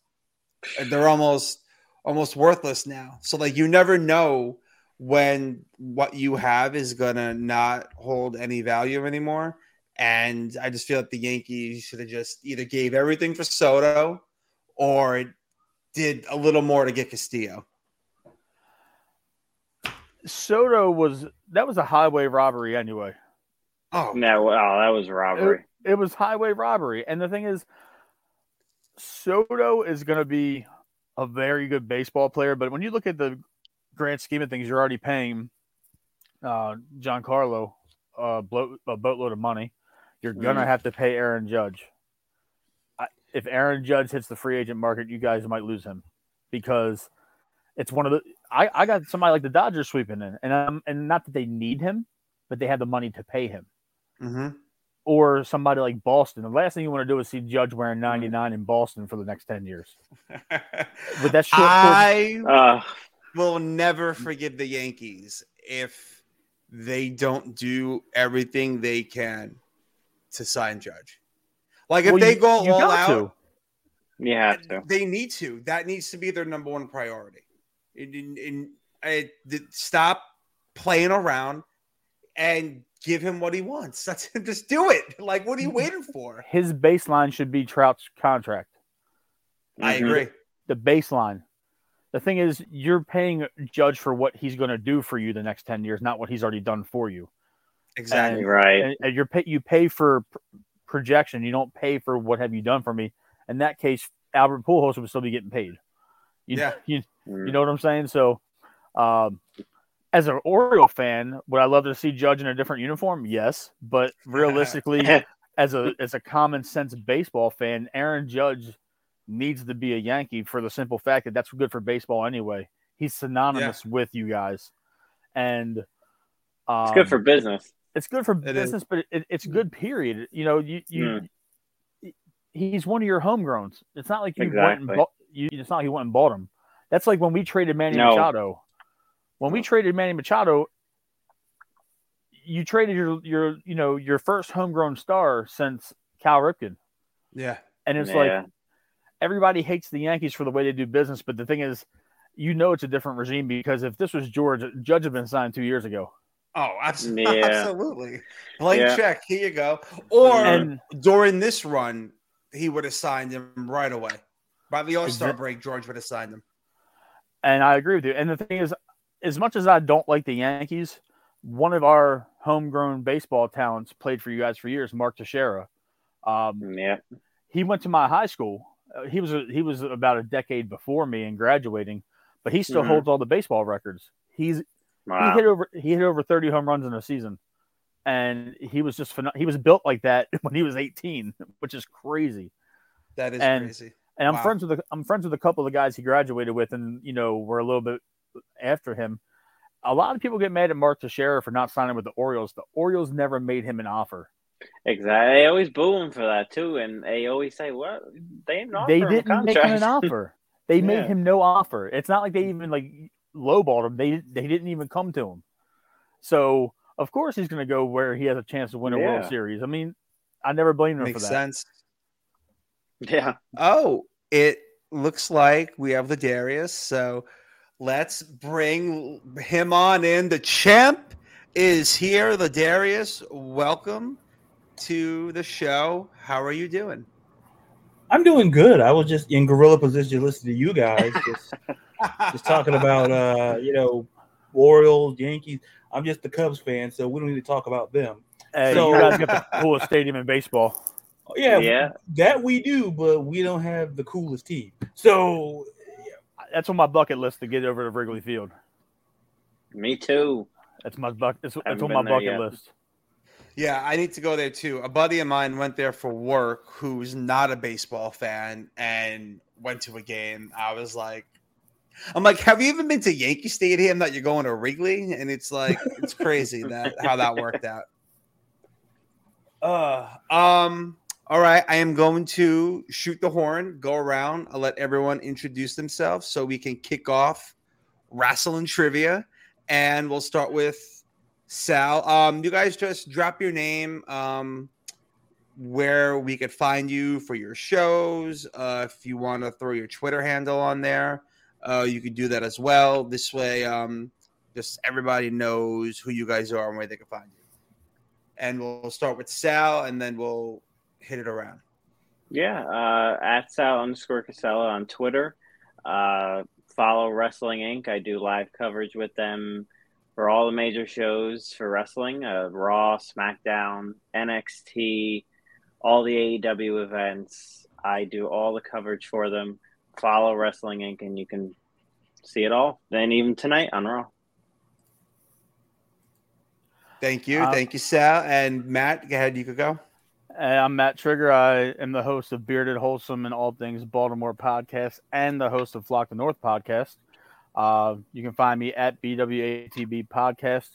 They're almost almost worthless now. So like you never know when what you have is gonna not hold any value anymore. And I just feel like the Yankees should have just either gave everything for Soto or did a little more to get Castillo. Soto was that was a highway robbery anyway. Oh, No, wow, that was robbery. It was highway robbery. And the thing is, Soto is going to be a very good baseball player. But when you look at the grand scheme of things, you're already paying uh, Giancarlo a, bloat, a boatload of money. You're going to have to pay Aaron Judge. I, if Aaron Judge hits the free agent market, you guys might lose him because it's one of the. I, I got somebody like the Dodgers sweeping in, and um, and not that they need him, but they have the money to pay him hmm or somebody like Boston. The last thing you want to do is see Judge wearing 99 in Boston for the next 10 years. With that short, I Uh, will never forgive the Yankees if they don't do everything they can to sign Judge. Like if Well, they you- go you all out, to. you have they need to. That needs to be their number one priority. In, in, in- I- th- stop playing around and give him what he wants. That's just do it. Like, what are you waiting for? his baseline should be Trout's contract. I Mhm. agree. The baseline. The thing is, you're paying Judge for what he's going to do for you the next 10 years, not what he's already done for you. Exactly. Right. And, and you're pay, you pay for pr- projection. You don't pay for what have you done for me. In that case, Albert Pujols would still be getting paid. You, Yeah. you, Mm. You know what I'm saying? So, um, as an Oriole fan, would I love to see Judge in a different uniform? Yes, but realistically, as a as a common sense baseball fan, Aaron Judge needs to be a Yankee for the simple fact that that's good for baseball anyway. He's synonymous with you guys, and um, It's good for business. it's good for It is. business, but it, it's good. Period. You know, you you. He's one of your homegrowns. It's not like you went and bought. You, it's not like you went and bought him. That's like when we traded Manny No. Machado. When we traded Manny Machado, you traded your your you know your first homegrown star since Cal Ripken, Yeah. and it's Yeah. like everybody hates the Yankees for the way they do business, but the thing is, you know, it's a different regime because if this was George, Judge had been signed two years ago, Oh, absolutely. Yeah. absolutely. Blank Yeah. check. Here you go. Or and during this run, he would have signed him right away. By the All Star break, George would have signed him. And I agree with you. And the thing is, as much as I don't like the Yankees, one of our homegrown baseball talents played for you guys for years, Mark Teixeira. Um, Yeah. he went to my high school. Uh, he was he was about a decade before me in graduating, but he still Mhm. holds all the baseball records. He's he hit over he hit over 30 home runs in a season. And he was just he was built like that when he was 18, which is crazy. That is And- crazy. And I'm Wow. friends with a, I'm friends with a couple of the guys he graduated with, and you know we're a little bit after him. A lot of people get mad at Mark Teixeira for not signing with the Orioles. The Orioles never made him an offer. Exactly. They always boo him for that too, and they always say, "What? They didn't offer they him a didn't make him an offer. They made him no offer. It's not like they even like lowballed him. They they didn't even come to him. So of course he's going to go where he has a chance to win a World Series. I mean, I never blame him Makes for that. sense. Yeah. Oh, it looks like we have LaDarius. So let's bring him on in. The champ is here. LaDarius, welcome to the show. How are you doing? I'm doing good. I was just in gorilla position listening to you guys, just just talking about uh, you know, Orioles, Yankees. I'm just the Cubs fan, so we don't need to talk about them. Hey, So- you guys got the coolest stadium in baseball. Oh, yeah, Yeah. that we do, but we don't have the coolest team. So That's on my bucket list to get over to Wrigley Field. Me too. That's my bucket. It's, it's on my bucket yet. list. Yeah, I need to go there too. A buddy of mine went there for work who's not a baseball fan and went to a game. I was like, I'm like, have you even been to Yankee Stadium that you're going to Wrigley? And it's like, it's crazy that how that worked out. Uh, um, all right. I am going to shoot the horn, go around. I'll let everyone introduce themselves so we can kick off wrestling trivia. And we'll start with Sal. Um, you guys just drop your name, um, where we could find you for your shows. Uh, if you want to throw your Twitter handle on there, uh, you could do that as well. This way, um, just everybody knows who you guys are and where they can find you. And we'll start with Sal, and then we'll hit it around. Yeah. Uh, at Sal underscore Casella on Twitter. Uh, follow Wrestling Inc. I do live coverage with them for all the major shows for wrestling uh, Raw, SmackDown, NXT, all the AEW events. I do all the coverage for them. Follow Wrestling Inc. and you can see it all. Then even tonight on Raw. Thank you, Uh, thank you, Sal and Matt. Go ahead, you could go. Hey, I'm Matt Trigger. I am the host of Bearded Wholesome and All Things Baltimore podcast and the host of Flock the North podcast. Uh, you can find me at BWATB podcast.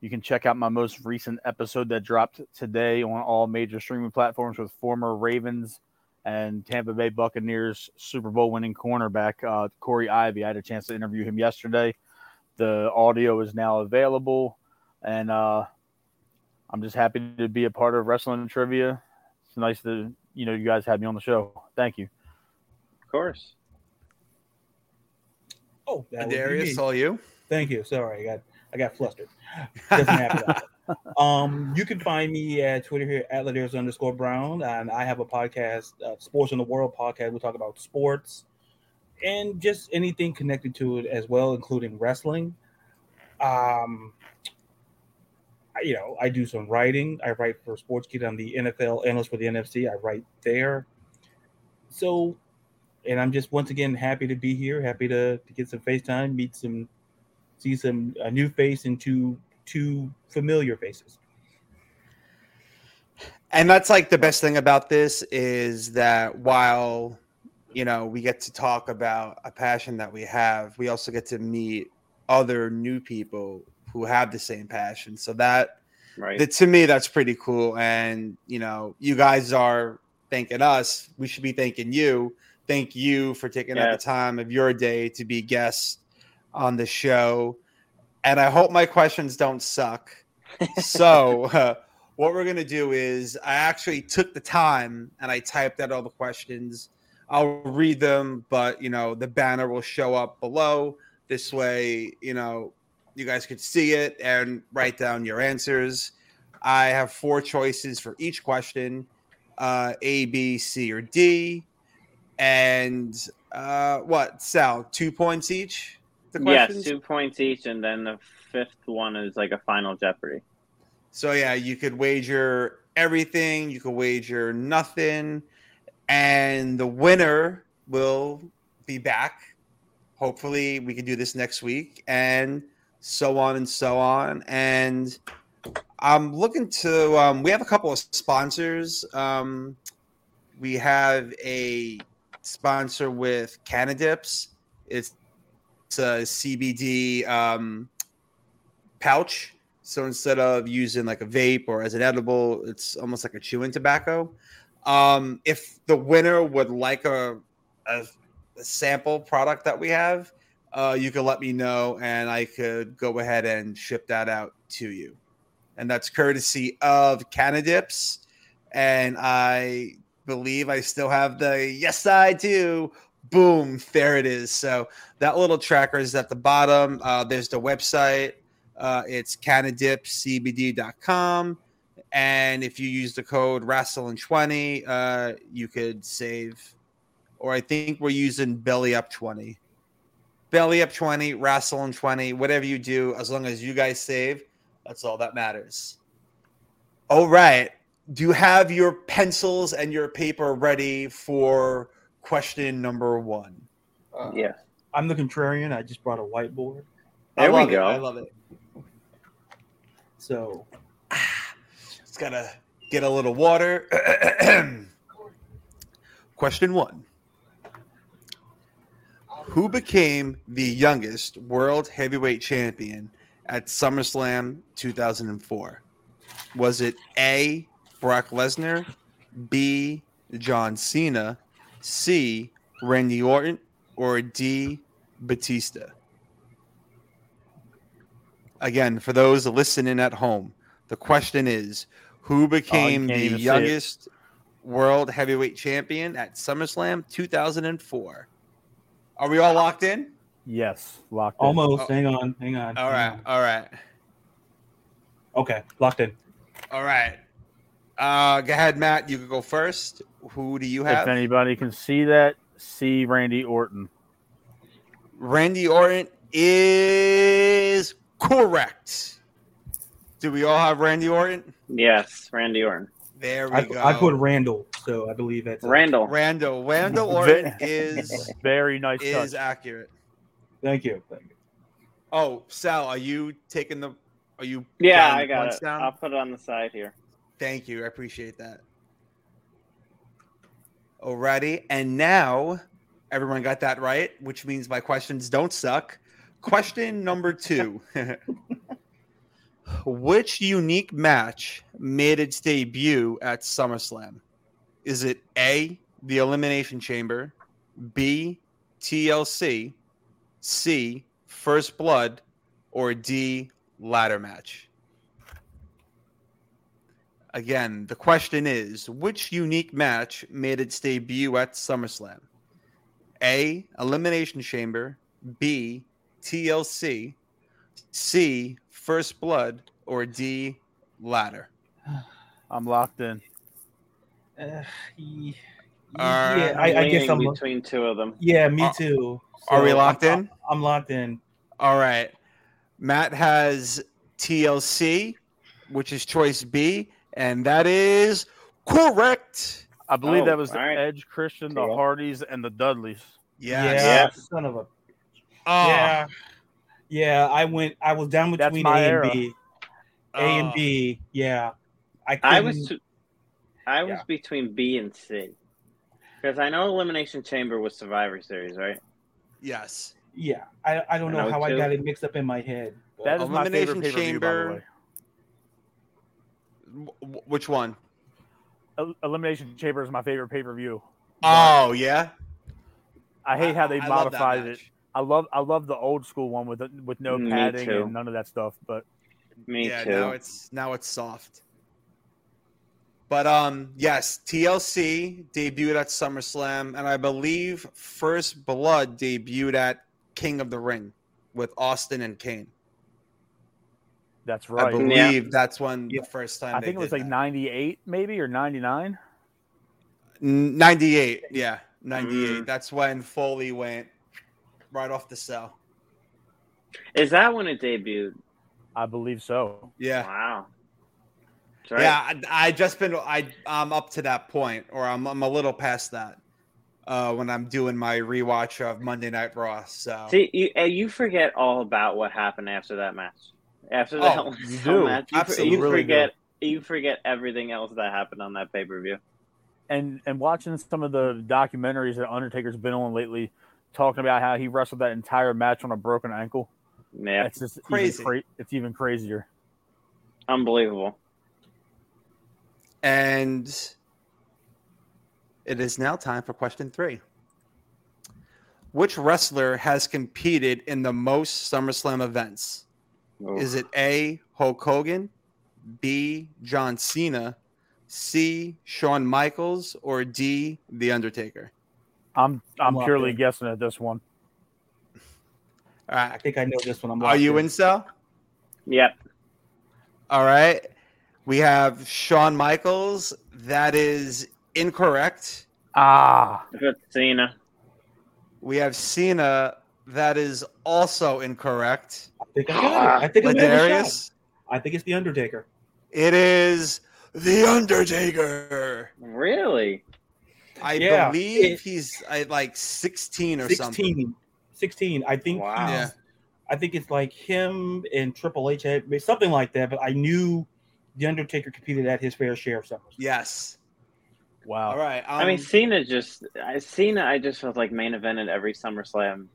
You can check out my most recent episode that dropped today on all major streaming platforms with former Ravens and Tampa Bay Buccaneers Super Bowl winning cornerback uh, Corey Ivy. I had a chance to interview him yesterday. The audio is now available, and uh, I'm just happy to be a part of Wrestling Trivia. It's nice to you know you guys had me on the show. Thank you. Of course. oh, that would be Darius, all you. Thank you. Sorry, I got I got flustered. Doesn't happen. um, you can find me at Twitter here at LaDarius underscore Brown, and I have a podcast, uh, Sports in the World podcast. We talk about sports and just anything connected to it as well, including wrestling. Um, I- you know, I do some writing. I write for Sports Kid. I'm the NFL analyst for the NFC. I write there. So, and I'm just once again happy to be here. Happy to, to get some FaceTime, meet some, see some a new face and two two familiar faces. And that's like the best thing about this is that while you know we get to talk about a passion that we have, we also get to meet other new people who have the same passion. So that, Right. that to me that's pretty cool. And you know, you guys are thanking us. We should be thanking you. Thank you for taking out the time of your day to be guests on the show. And I hope my questions don't suck. so uh, what we're gonna do is I actually took the time and I typed out all the questions. I'll read them, but you know the banner will show up below. This way, you know you guys could see it and write down your answers. I have four choices for each question: uh, A, B, C, or D. And uh, what, Sal? Two points each. The Yes, questions. two points each, and then the fifth one is like a final Jeopardy. So yeah, you could wager everything, you could wager nothing, and the winner will be back. Hopefully, we can do this next week, and so on and so on. And I'm looking to. Um, we have a couple of sponsors. Um, we have a sponsor with Cannadips. It's it's a CBD um, pouch. So instead of using like a vape or as an edible, it's almost like a chewing tobacco. Um, if the winner would like a, a, a sample product that we have, uh, you can let me know and I could go ahead and ship that out to you. And that's courtesy of Cannadips. and I believe I still have the yes, I do. Boom, there it is. So that little tracker is at the bottom. Uh, there's the website. Uh, it's cannadipcbd.com. And if you use the code Rasslin20, uh, you could save. Or I think we're using Belly Up 20. Belly Up 20, wrestle in 20, whatever you do, as long as you guys save, that's all that matters. All right. Do you have your pencils and your paper ready for question number one? Uh, Yeah. I'm the contrarian. I just brought a whiteboard. I There we love it. go. I love it. So Just gotta get a little water. Question one Who became the youngest world heavyweight champion at SummerSlam 2004? Was it A. Brock Lesnar, B. John Cena, C. Randy Orton, or D. Batista? Again, for those listening at home, the question is who became can't the even see it. youngest world heavyweight champion at SummerSlam 2004? Are we all locked in? Yes, locked. in. almost. Oh. Hang on. Hang on. All hang right. All right. Okay. Locked in. All right. Uh, go ahead, Matt. You can go first. Who do you have? If anybody can see that, see Randy Orton. Randy Orton is correct. Do we all have Randy Orton? Yes, Randy Orton. There we I, go. I put Randall, so I believe that's Randall. Randall. Randall Orton is Very nice is touch. accurate. Thank you. Thank you. Oh, Sal, are you taking the? Are you? Yeah, I got it. down? I'll put it on the side here. Thank you. I appreciate that. Alrighty, and now everyone got that right, which means my questions don't suck. Question number two. Which unique match made its debut at SummerSlam? Is it A, the Elimination Chamber, B, TLC, C, First Blood, or D, Ladder Match? Again, the question is which unique match made its debut at SummerSlam? A. Elimination Chamber. B. TLC. C. First Blood. Or D. Ladder. I'm locked in. Uh, ye- Uh, yeah, I'm I, I guess I'm. between two of them. Yeah, me Are- too. are we locked I'm, in? I'm locked in. All right. Matt has TLC, which is choice B, and that is correct. I believe Oh, that was the all right. Edge, Christian, the Hardys, and the Dudleys. Yes. Yeah, Yes. son of a. Oh, Yeah, yeah. I went. I was down between A my and era. B. A and Oh. B. Yeah, I. I was couldn't- I was Yeah. between B and C. Because I know Elimination Chamber was Survivor Series, right? Yes. Yeah, I. I don't know know how I got it mixed up in my head. but- That is my favorite Elimination pay per view, by the Chamber. way. W- which one? El- Elimination Chamber is my favorite pay per view. Oh, yeah. I hate how they I modified it. I love I love the old school one with with no padding and none of that stuff. But Me yeah, too. now it's now it's soft. But um, yes, TLC debuted at SummerSlam, and I believe First Blood debuted at King of the Ring with Austin and Kane. that's right. I right. believe that's when Yeah. the first time. I they think it was like that. '98 maybe or 99. 98, Yeah, 98. Mm. That's when Foley went right off the cell. Is that when it debuted? I believe so. Yeah. Wow. That's right. Yeah, I, I just been I I'm up to that point, or I'm I'm a little past that. Uh, when I'm doing my rewatch of Monday Night Raw, so See, you, you forget all about what happened after that match. After that Oh, you do. match, you, Absolutely. you Really do. forget you forget everything else that happened on that pay per view. And and watching some of the documentaries that Undertaker's been on lately, talking about how he wrestled that entire match on a broken ankle. Yeah, It's just Crazy. Even cra- it's even crazier. unbelievable. And it is now time for question three. Which wrestler has competed in the most SummerSlam events? Oof. Is it A. Hulk Hogan, B. John Cena, C. Shawn Michaels, or D. The Undertaker? I'm I'm locked purely in. guessing at this one. All I think I know this one. I'm Are you in. in, Sal? Yep. All right. We have Shawn Michaels. That is incorrect. Ah, I Cena. We have Cena. That is also incorrect. I think I got it. I think I'm gonna have a shot. LaDarius. I think it's the Undertaker. It is The Undertaker. Really? I Yeah, believe it- he's uh, like 16 or something. 16. 16. I think. Wow. Yeah. I think it's like him and Triple H, something like that. But I knew the Undertaker competed at his fair share of summers. Yes. wow. All right. Um, I mean, Cena just I Cena. I just felt like main evented every SummerSlam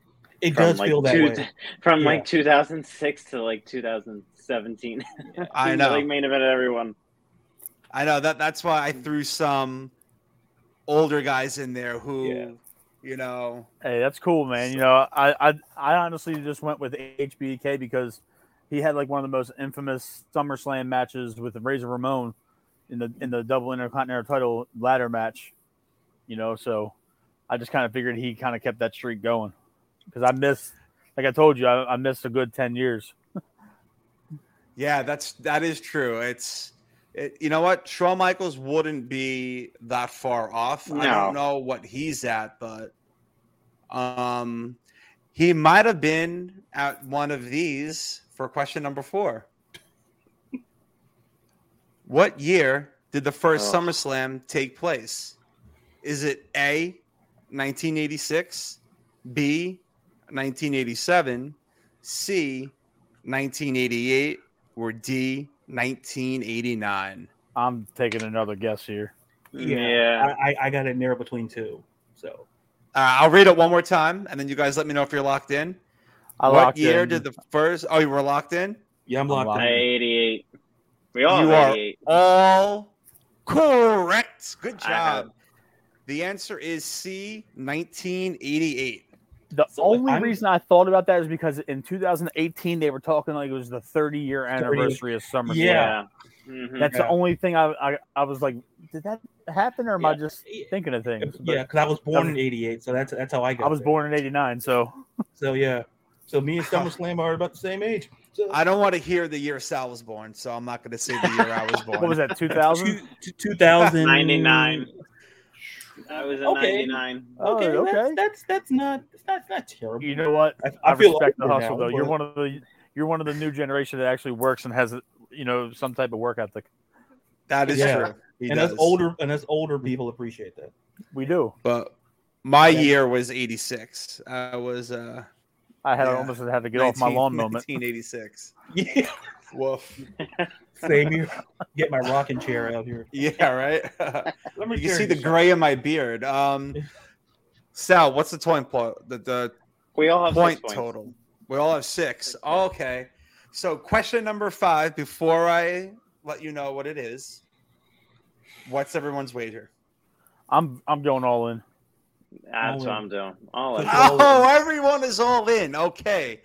It from does like feel that two, way. from Yeah. like 2006 to like 2017. I know. like main evented everyone. I know that that's why I threw some older guys in there who, Yeah. you know, Hey, that's cool, man. You know, I, I I honestly just went with HBK because he had like one of the most infamous SummerSlam matches with Razor Ramon in the in the double intercontinental title ladder match. You know, so I just kind of figured he kind of kept that streak going because I missed, like I told you, I, I missed a good ten years. yeah, that's that is true. It's it, you know what, Shawn Michaels wouldn't be that far off. I don't know what he's at, but um, he might have been at one of these for question number four. What year did the first Oh. SummerSlam take place? Is it A, 1986, B, 1987, C, 1988, or D, 1989? I'm taking another guess here. Yeah. I, I, I got it narrow between two. So Uh, I'll read it one more time, and then you guys let me know if you're locked in. I what locked year in- did the first? Oh, you were locked in. yeah, I'm I'm locked locked in. 88. We all you are 88. all correct. Good job. The answer is C, 1988. The So, only I'm- reason I thought about that is because in 2018 they were talking like it was the 30 year anniversary of Summer. Yeah. Mhm. That's the only thing I, I I was like, did that happen or am I just thinking of things? But Yeah, because I was born in '88, so that's that's how I got. I was there. born in '89, so So yeah, so me and SummerSlam are about the same age. So, I don't want to hear the year Sal was born, so I'm not going to say the year I was born. what was that? 2000? two, 2000 99. I was in Okay. 99. Oh, Okay, okay. That's, that's that's not that's not, that's terrible. You know what? I, I, I feel respect the hustle now, though. You're one of the you're one of the new generation that actually works and has you know some type of work ethic. that is Yeah. true. He and does. us older and us older people appreciate that. We do. but my Yeah. year was 86. I was uh, I had Yeah. almost had to get off my 19 lawn moment. 1986. Yeah, Woof. same here. Get my rocking chair out here. Yeah, right. Let me you can see the this gray in my beard. Um, Sal, what's the point po- the, the We all have point six total? We all have six. Okay. So question number five. Before I let you know what it is, what's everyone's wager? I'm I'm going all in. That's All what in. I'm doing. All in. Oh, everyone is all in. Okay.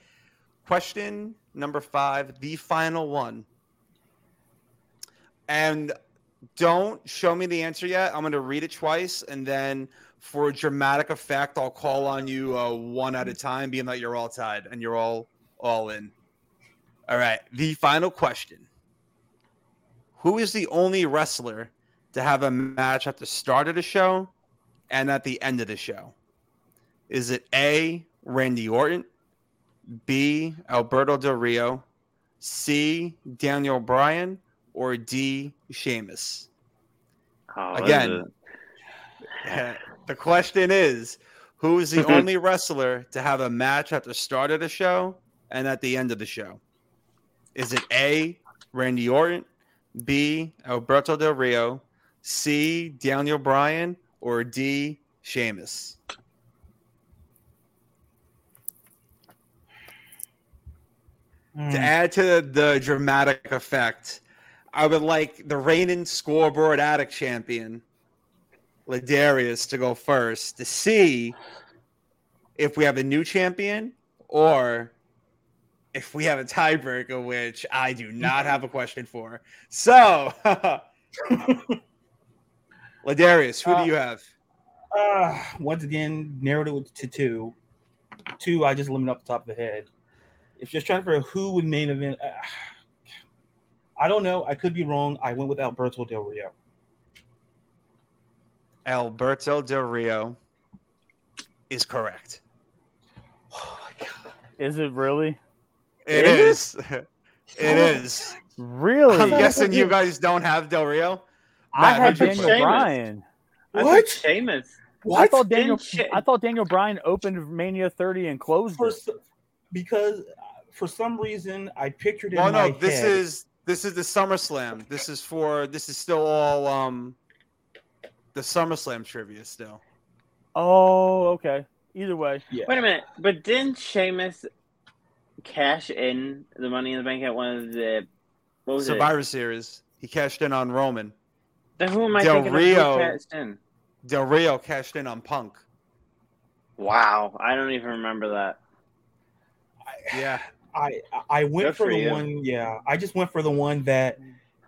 Question number five, the final one. And don't show me the answer yet. I'm going to read it twice. And then for a dramatic effect, I'll call on you uh, one at a time, being that you're all tied and you're all all in. All right. The final question Who is the only wrestler to have a match at the start of the show and at the end of the show? Is it A, Randy Orton, B, Alberto Del Rio, C, Daniel Bryan, or D, Sheamus? Oh, Again. the question is who is the only wrestler to have a match at the start of the show and at the end of the show? Is it A, Randy Orton, B, Alberto Del Rio, C, Daniel Bryan, or D, Sheamus? Hmm. To add to the, dramatic effect, I would like the reigning scoreboard addict champion, LaDarius, to go first to see if we have a new champion or if we have a tiebreaker, which I do not have a question for. So, LaDarius, who Uh, do you have? Uh, once again, narrowed it to two. Two, I just limit up the top of the head. If you're trying to figure who would main event, uh, I don't know. I could be wrong. I went with Alberto Del Rio. Alberto Del Rio is correct. Oh my God. Is it really? It Is is. It is. Really? I'm guessing you guys don't have Del Rio. I had Daniel put? Bryan. I What? took Sheamus. I thought Daniel. She- I thought Daniel Bryan opened Mania 30 and closed For it. because uh, for some reason I pictured in Well, my no, this head. is this is the SummerSlam. This is for this is still all um the SummerSlam trivia still. Oh, okay. Either way, yeah. Wait a minute, but didn't Sheamus cash in the Money in the Bank at one of the what was Survivor Series. He cashed in on Roman. It? Then who am I Del thinking Rio. of who cashed in? Del Rio cashed in on Punk. Wow, I don't even remember that. Yeah. I I went Good for, for the one. Yeah, I just went for the one that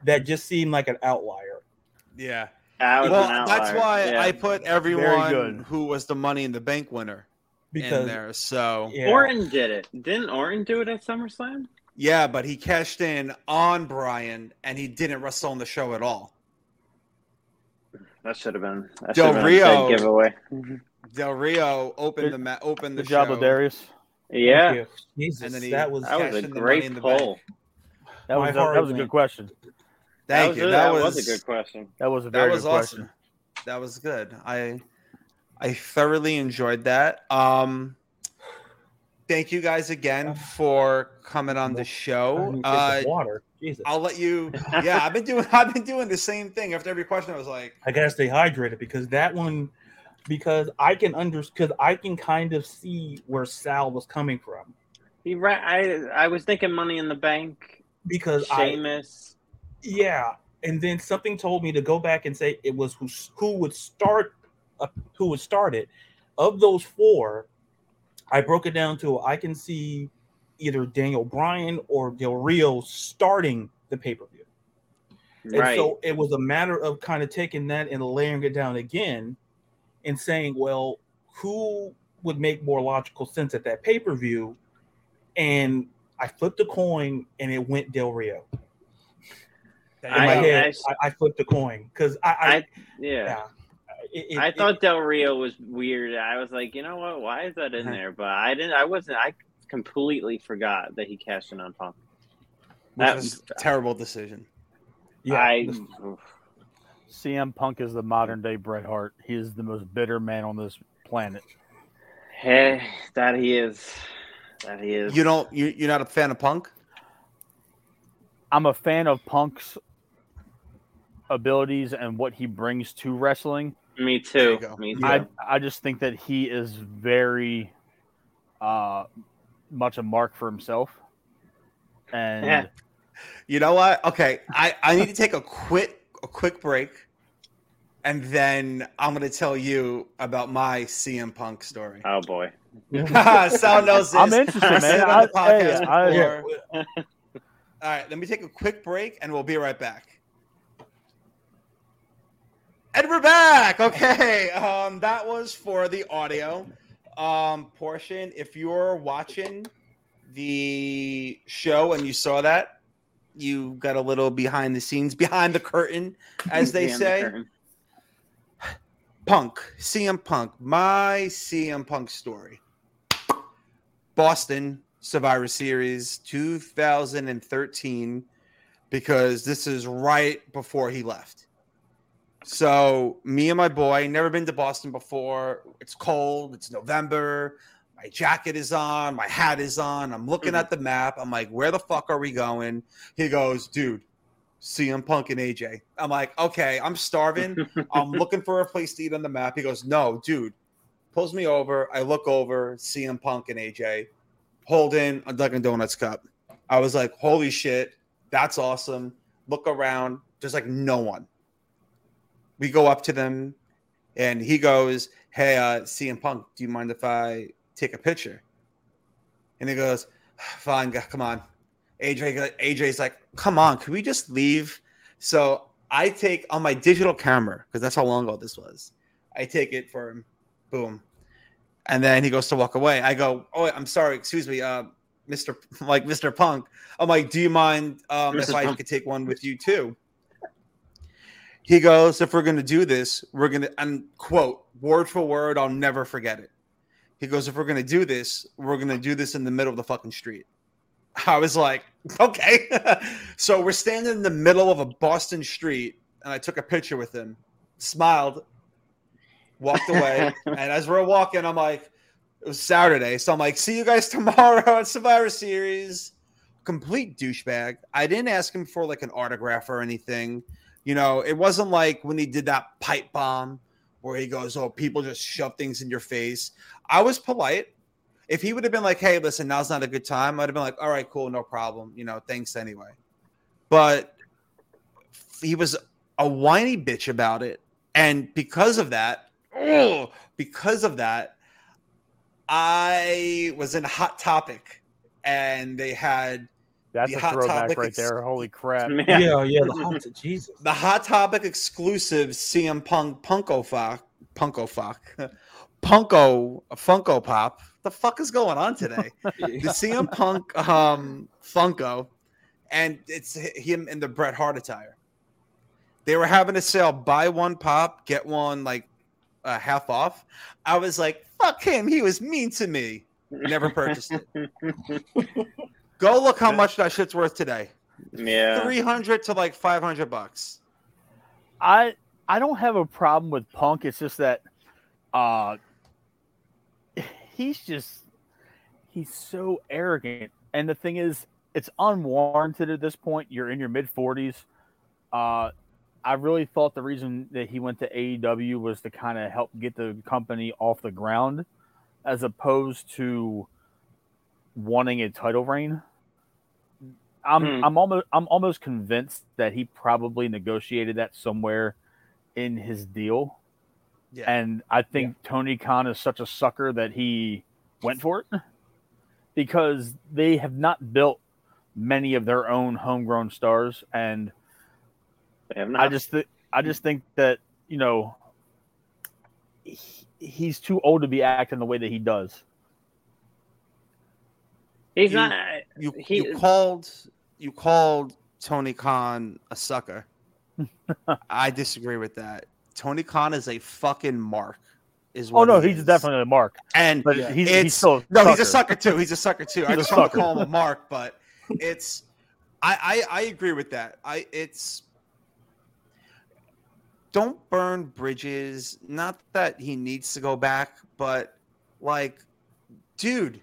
that just seemed like an outlier. Yeah. That Well, that's why Yeah. I put everyone who was the Money in the Bank winner Because in there. So yeah, Orton did it. Didn't Orton do it at SummerSlam? yeah, but he cashed in on Bryan, and he didn't wrestle on the show at all. That should have been. That Del should have been Rio. a giveaway. Del Rio opened the ma- opened the good job, show, Darius. Yeah, Jesus, and then he that was that was a in the Money great in the pull. Bank. That was heart that was a good question. Thank that you. Was that, that was, was a good question. That was a that very was good awesome. question. That was good. I I thoroughly enjoyed that. Um thank you guys again for coming on the show. Uh water. Jesus, I'll let you yeah, I've been doing I've been doing the same thing after every question. I was like, I gotta stay hydrated because that one, because I can under, because I can kind of see where Sal was coming from. He right. I I was thinking Money in the Bank. Because I, Sheamus. yeah, and then something told me to go back and say it was who who would start, uh, who would start it. Of those four, I broke it down to I can see either Daniel Bryan or Del Rio starting the pay per view. And Right. so it was a matter of kind of taking that and layering it down again and saying, well, who would make more logical sense at that pay per view? And I flipped a coin and it went Del Rio. In I- my head, I- I, flipped a coin because I, I, I yeah. yeah. It- it- I it- thought Del Rio was weird. I was like, you know what? Why is that in there? But I didn't. I wasn't. I completely forgot that he cashed in on Punk. which That- was a terrible decision. yeah, I. CM Punk is the modern day Bret Hart. He is the most bitter man on this planet. Hey, that he is. That he is. You don't you you're not a fan of Punk? I'm a fan of Punk's abilities and what he brings to wrestling. Me too. Me too. I I just think that he is very uh much a mark for himself. And Yeah. You know what? Okay, I I need to take a quick a quick break, and then I'm gonna tell you about my CM Punk story. oh boy. Sal knows this. I'm interested, man. it the I- hey, I- before. All right, let me take a quick break, and we'll be right back. And we're back. Okay, um, that was for the audio um, portion. If you're watching the show and you saw that, you got a little behind the scenes, behind the curtain, as they the say. curtain. Punk, CM Punk, my CM Punk story. Boston Survivor Series 2013, because this is right before he left. So, me and my boy, never been to Boston before. It's cold, it's November. My jacket is on, my hat is on. I'm looking mm-hmm. at the map. I'm like, where the fuck are we going? He goes, dude, CM Punk and AJ. I'm like, okay, I'm starving. I'm looking for a place to eat on the map. He goes, no, dude. Pulls me over. I look over, CM Punk and AJ holding a Dunkin' Donuts cup. I was like, holy shit, that's awesome. Look around. There's like no one. We go up to them and he goes, Hey, uh, CM Punk, do you mind if I take a picture? And he goes, Fine, come on. AJ, AJ's like, Come on, can we just leave? So I take on my digital camera because that's how long ago this was. I take it for him, boom, and then he goes to walk away. I go, "Oh, I'm sorry, excuse me, uh, Mister, like Mister Punk." I'm like, "Do you mind um, if. I Punk. could take one with you too?" He goes, "If we're gonna do this, we're gonna and quote word for word. I'll never forget it." He goes, "If we're gonna do this, we're gonna do this in the middle of the fucking street." I was like, "Okay." so we're standing in the middle of a Boston street, and I took a picture with him, smiled, walked away, and as we're walking, I'm like, "It was Saturday," so I'm like, "See you guys tomorrow at Survivor Series." Complete douchebag. I didn't ask him for like an autograph or anything. You know, it wasn't like when he did that pipe bomb where he goes, "Oh, people just shove things in your face." I was polite. If he would have been like, "Hey, listen, now's not a good time," I'd have been like, "All right, cool, no problem." You know, thanks anyway. But he was a whiny bitch about it, and because of that, oh, because of that, I was in a Hot Topic, and they had That's The a Hot throwback Topic right ex- there. Holy crap. Yeah. Yeah, yeah. The hot, Jesus. the Hot Topic exclusive CM Punk Punko Fuck. Punko Fock Punko Funko Pop. The fuck is going on today? the CM Punk um Funko, and it's him in the Bret Hart attire. They were having a sale: buy one pop, get one like uh, half off. I was like, "Fuck him! He was mean to me." Never purchased it. Go look how much that shit's worth today. yeah. Three hundred to like five hundred bucks. I I don't have a problem with Punk. It's just that uh he's just he's so arrogant. And the thing is, it's unwarranted at this point. You're in your mid forties. Uh I really thought the reason that he went to AEW was to kind of help get the company off the ground as opposed to wanting a title reign. I'm Hmm. I'm almost I'm almost convinced that he probably negotiated that somewhere in his deal. Yeah. And I think Tony Khan is such a sucker that he went for it because they have not built many of their own homegrown stars and They have I just th- I just think that, you know, he, he's too old to be acting the way that he does. He's You- not. you uh, he, you called you called Tony Khan a sucker. I disagree with that. Tony Khan is a fucking mark. Is Oh no, he he's is. definitely a mark. and But he's, he's it's still a no, he's a sucker. sucker too. He's a sucker too. I He's just want to call him a mark, but it's I, I I agree with that. I it's don't burn bridges. Not that he needs to go back, but like, dude,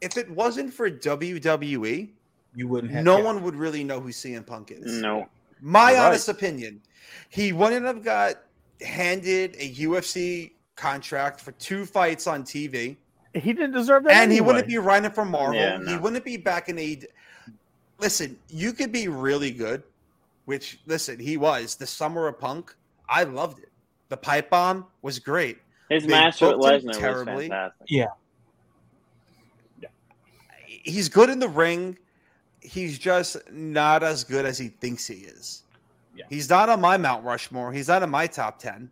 if it wasn't for WWE, You wouldn't have no yeah. one would really know who CM Punk is. no. My You're right. honest opinion, he wouldn't have got handed a UFC contract for two fights on TV, He didn't deserve that. and he wouldn't be writing for Marvel. Yeah, He wouldn't be back in a. Listen, you could be really good, which listen, he was the summer of Punk. I loved it. The pipe bomb was great. His They match with Lesnar terribly. was fantastic. Yeah. He's good in the ring. He's just not as good as he thinks he is. Yeah. He's not on my Mount Rushmore. He's not in my top ten.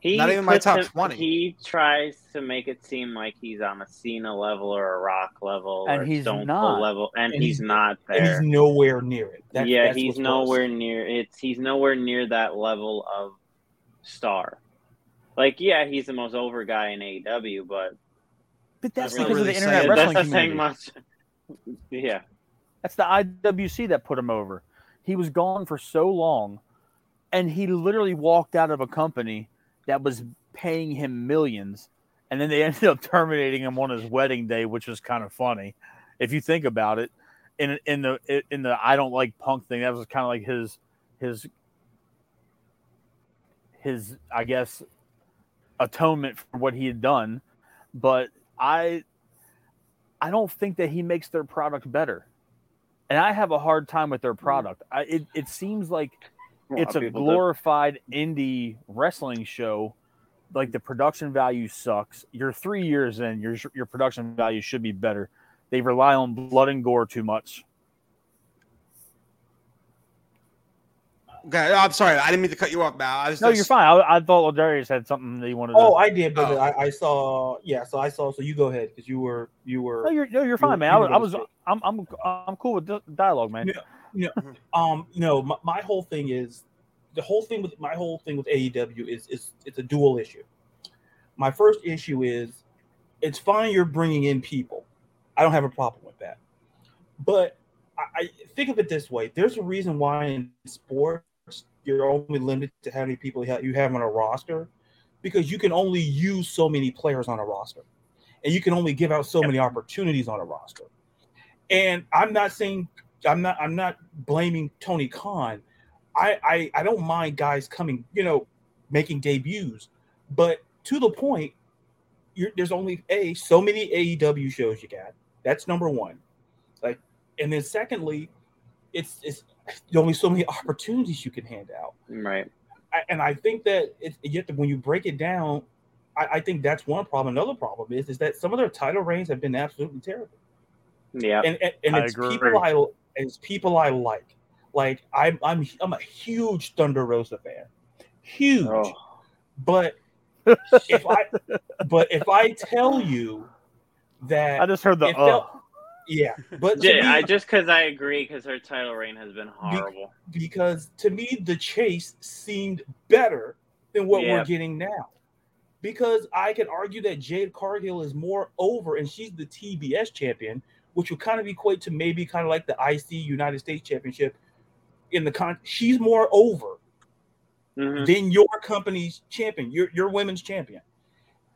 He Not even my top him- 20. He tries to make it seem like he's on a Cena level or a Rock level And or he's Stone not. Cold level, and, And he's, he's- not And he's nowhere near it. That- yeah, he's what's worse. nowhere near it's. He's nowhere near that level of star. Like, yeah, he's the most over guy in AEW, but But that's because really of the internet wrestling that's community. much. yeah, That's the IWC that put him over. He was gone for so long, and he literally walked out of a company that was paying him millions, and then they ended up terminating him on his wedding day, which was kind of funny, if you think about it. In in the in the I don't like punk thing, that was kind of like his his his I guess atonement for what he had done, but I I don't think that he makes their product better and I have a hard time with their product. I, it it seems like it's a do. glorified indie wrestling show. Like the production value sucks. You're three years in. Your your production value should be better. They rely on blood and gore too much. Okay, I'm sorry. I didn't mean to cut you off, Mal. I was No, just- you're fine. I, I thought Darius had something that you wanted to. Oh, I did, but Oh. I, I saw. Yeah, so I saw. So you go ahead because you were you were. no, you're no, you're fine, you- man. you I, was- I was I'm I'm, I'm cool with dialogue, man. Yeah. um no my, my whole thing is the whole thing with my whole thing with AEW is is it's a dual issue. My first issue is it's fine you're bringing in people. I don't have a problem with that. But I, I think of it this way: there's a reason why in sports you're only limited to how many people you have, on a roster, because you can only use so many players on a roster, and you can only give out so many opportunities on a roster. And I'm not saying I'm not I'm not blaming Tony Khan. I, I I don't mind guys coming, you know, making debuts, but to the point, you're, there's only a so many AEW shows you got. That's number one. Like, and then secondly, it's it's there's only so many opportunities you can hand out. Right. I, and I think that it's yet when you break it down, I, I think that's one problem. Another problem is is that some of their title reigns have been absolutely terrible Yeah. and and, and I it's agree. people I it's people I like. Like I'm I'm I'm a huge Thunder Rosa fan, huge. Oh. But if I but if I tell you that I just heard the it uh. Felt- yeah, but Yeah, me, I just because I agree because her title reign has been horrible. because to me the chase seemed better than what Yeah. we're getting now. Because I can argue that Jade Cargill is more over and she's the TBS champion, which would kind of equate to maybe kind of like the IC United States Championship in the con she's more over Mhm. than your company's champion, your your women's champion.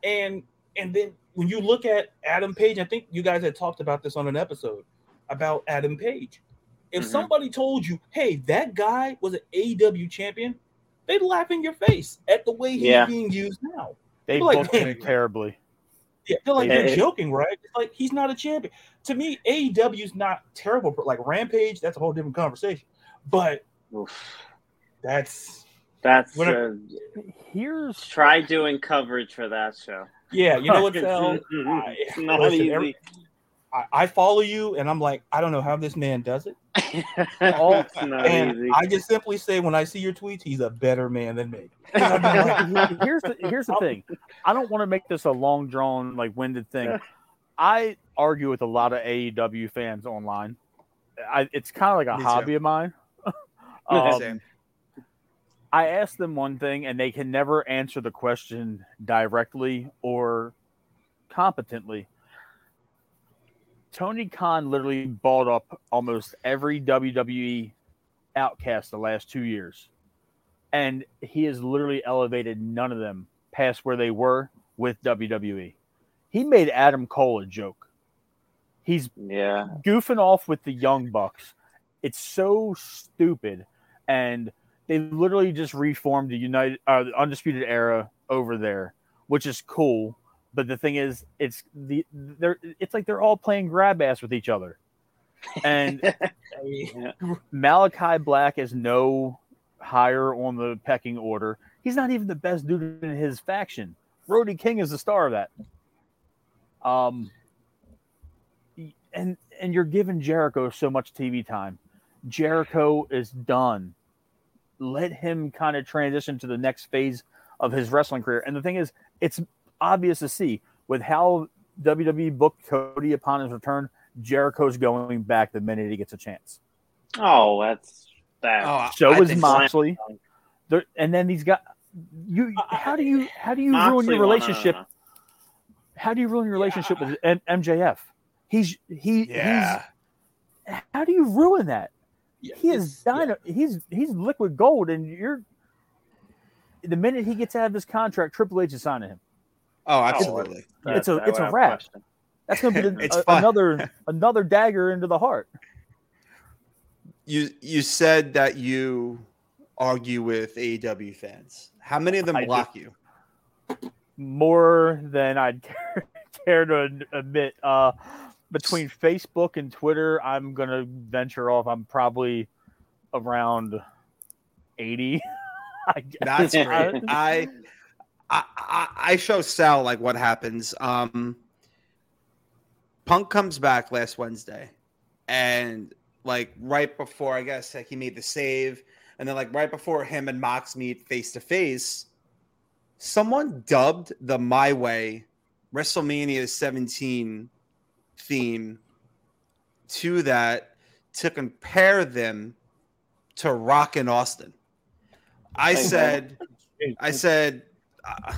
And and then when you look at Adam Page, I think you guys had talked about this on an episode about Adam Page. If Mhm. somebody told you, "Hey, that guy was an AEW champion," they'd laugh in your face at the way he's Yeah. being used now. They like, booked man, him terribly. Yeah, they're like, Yeah, "You're joking, right?" It's like he's not a champion. To me, AEW's not terrible, but like Rampage, that's a whole different conversation. But Oof. that's That's What uh, Here's try doing coverage for that show. Yeah, you know what, It's, Sal? it's not listen, easy. every- I, I follow you, and I'm like, I don't know how this man does it. it's not And easy. I just simply say, when I see your tweets, he's a better man than me. here's the here's the thing. I don't want to make this a long drawn like winded thing. I argue with a lot of AEW fans online. I, it's kind of like a Me too. hobby of mine. Um, Same. I ask them one thing and they can never answer the question directly or competently. Tony Khan literally bought up almost every WWE outcast the last two years. And he has literally elevated none of them past where they were with WWE. He made Adam Cole a joke. He's yeah. goofing off with the Young Bucks. It's so stupid. And they literally just reformed the United uh, the Undisputed Era over there, which is cool. But the thing is, it's the they're it's like they're all playing grab ass with each other. And Yeah. Malakai Black is no higher on the pecking order. He's not even the best dude in his faction. Brody King is the star of that. Um, and and you're giving Jericho so much TV time. Jericho is done. Let him kind of transition to the next phase of his wrestling career. And the thing is, it's obvious to see with how WWE booked Cody upon his return. Jericho's going back the minute he gets a chance. Oh, that's that. Oh, So I is think- Moxley. There, and then he's got you. How do you how do you ruin your won, I don't relationship? How do you ruin your relationship with M- MJF? He's he Yeah. he's. How do you ruin that? Yeah, He is it's- dyna- He's he's liquid gold, and you're. The minute he gets out of this contract, Triple H is signing him. Oh, absolutely. That- It's a- that it's a without wrap. question. That's going to be It's a- another another dagger into the heart. You you said that you argue with AEW fans. How many of them I do. block you? more than I'd care, care to admit. Uh, between Facebook and Twitter, I'm gonna venture off. I'm probably around eighty. I guess. That's great. I, I I I show Sal like what happens. Um, Punk comes back last Wednesday, and like right before, I guess like he made the save. and then like right before him and Mox meet face to face, someone dubbed the My Way WrestleMania 17 theme to that to compare them to Rock and Austin. I said, I said, uh,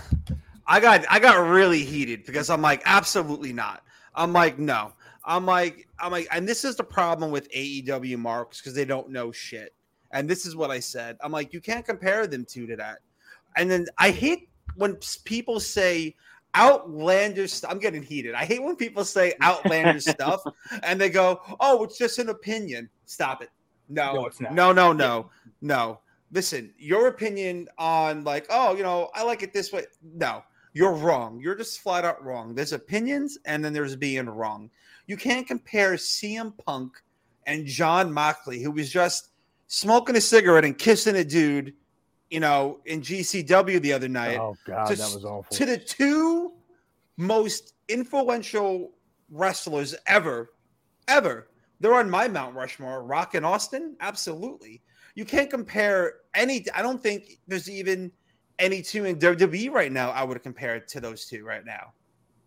I got, I got really heated because I'm like, absolutely not. I'm like, no. I'm like, I'm like, and this is the problem with AEW marks because they don't know shit. And this is what I said. I'm like, you can't compare them two to that. And then I hate when people say outlandish. I'm getting heated. I hate when people say outlandish stuff and they go, "Oh, it's just an opinion." Stop it. No, No, it's not. no, no, no, no. Listen, your opinion on like, oh, you know, I like it this way. No, you're wrong. You're just flat out wrong. There's opinions and then there's being wrong. You can't compare CM Punk and Jon Moxley, who was just smoking a cigarette and kissing a dude, you know, in GCW the other night Oh god, to, that was awful. to the two most influential wrestlers ever, ever. They're on my Mount Rushmore. Rock and Austin, absolutely. You can't compare any. I don't think there's even any two in WWE right now. I would compare it to those two right now.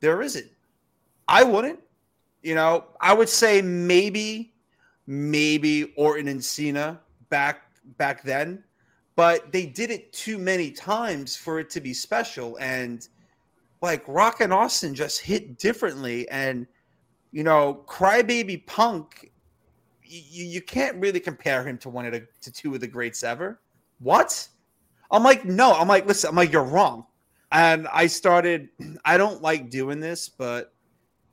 There isn't. I wouldn't. You know, I would say maybe, maybe Orton and Cena back back then, but they did it too many times for it to be special. And like Rock and Austin just hit differently. And you know, Crybaby Punk, you, you can't really compare him to one of the to two of the greats ever. What? I'm like, no, I'm like, listen, I'm like, you're wrong. And I started, I don't like doing this, but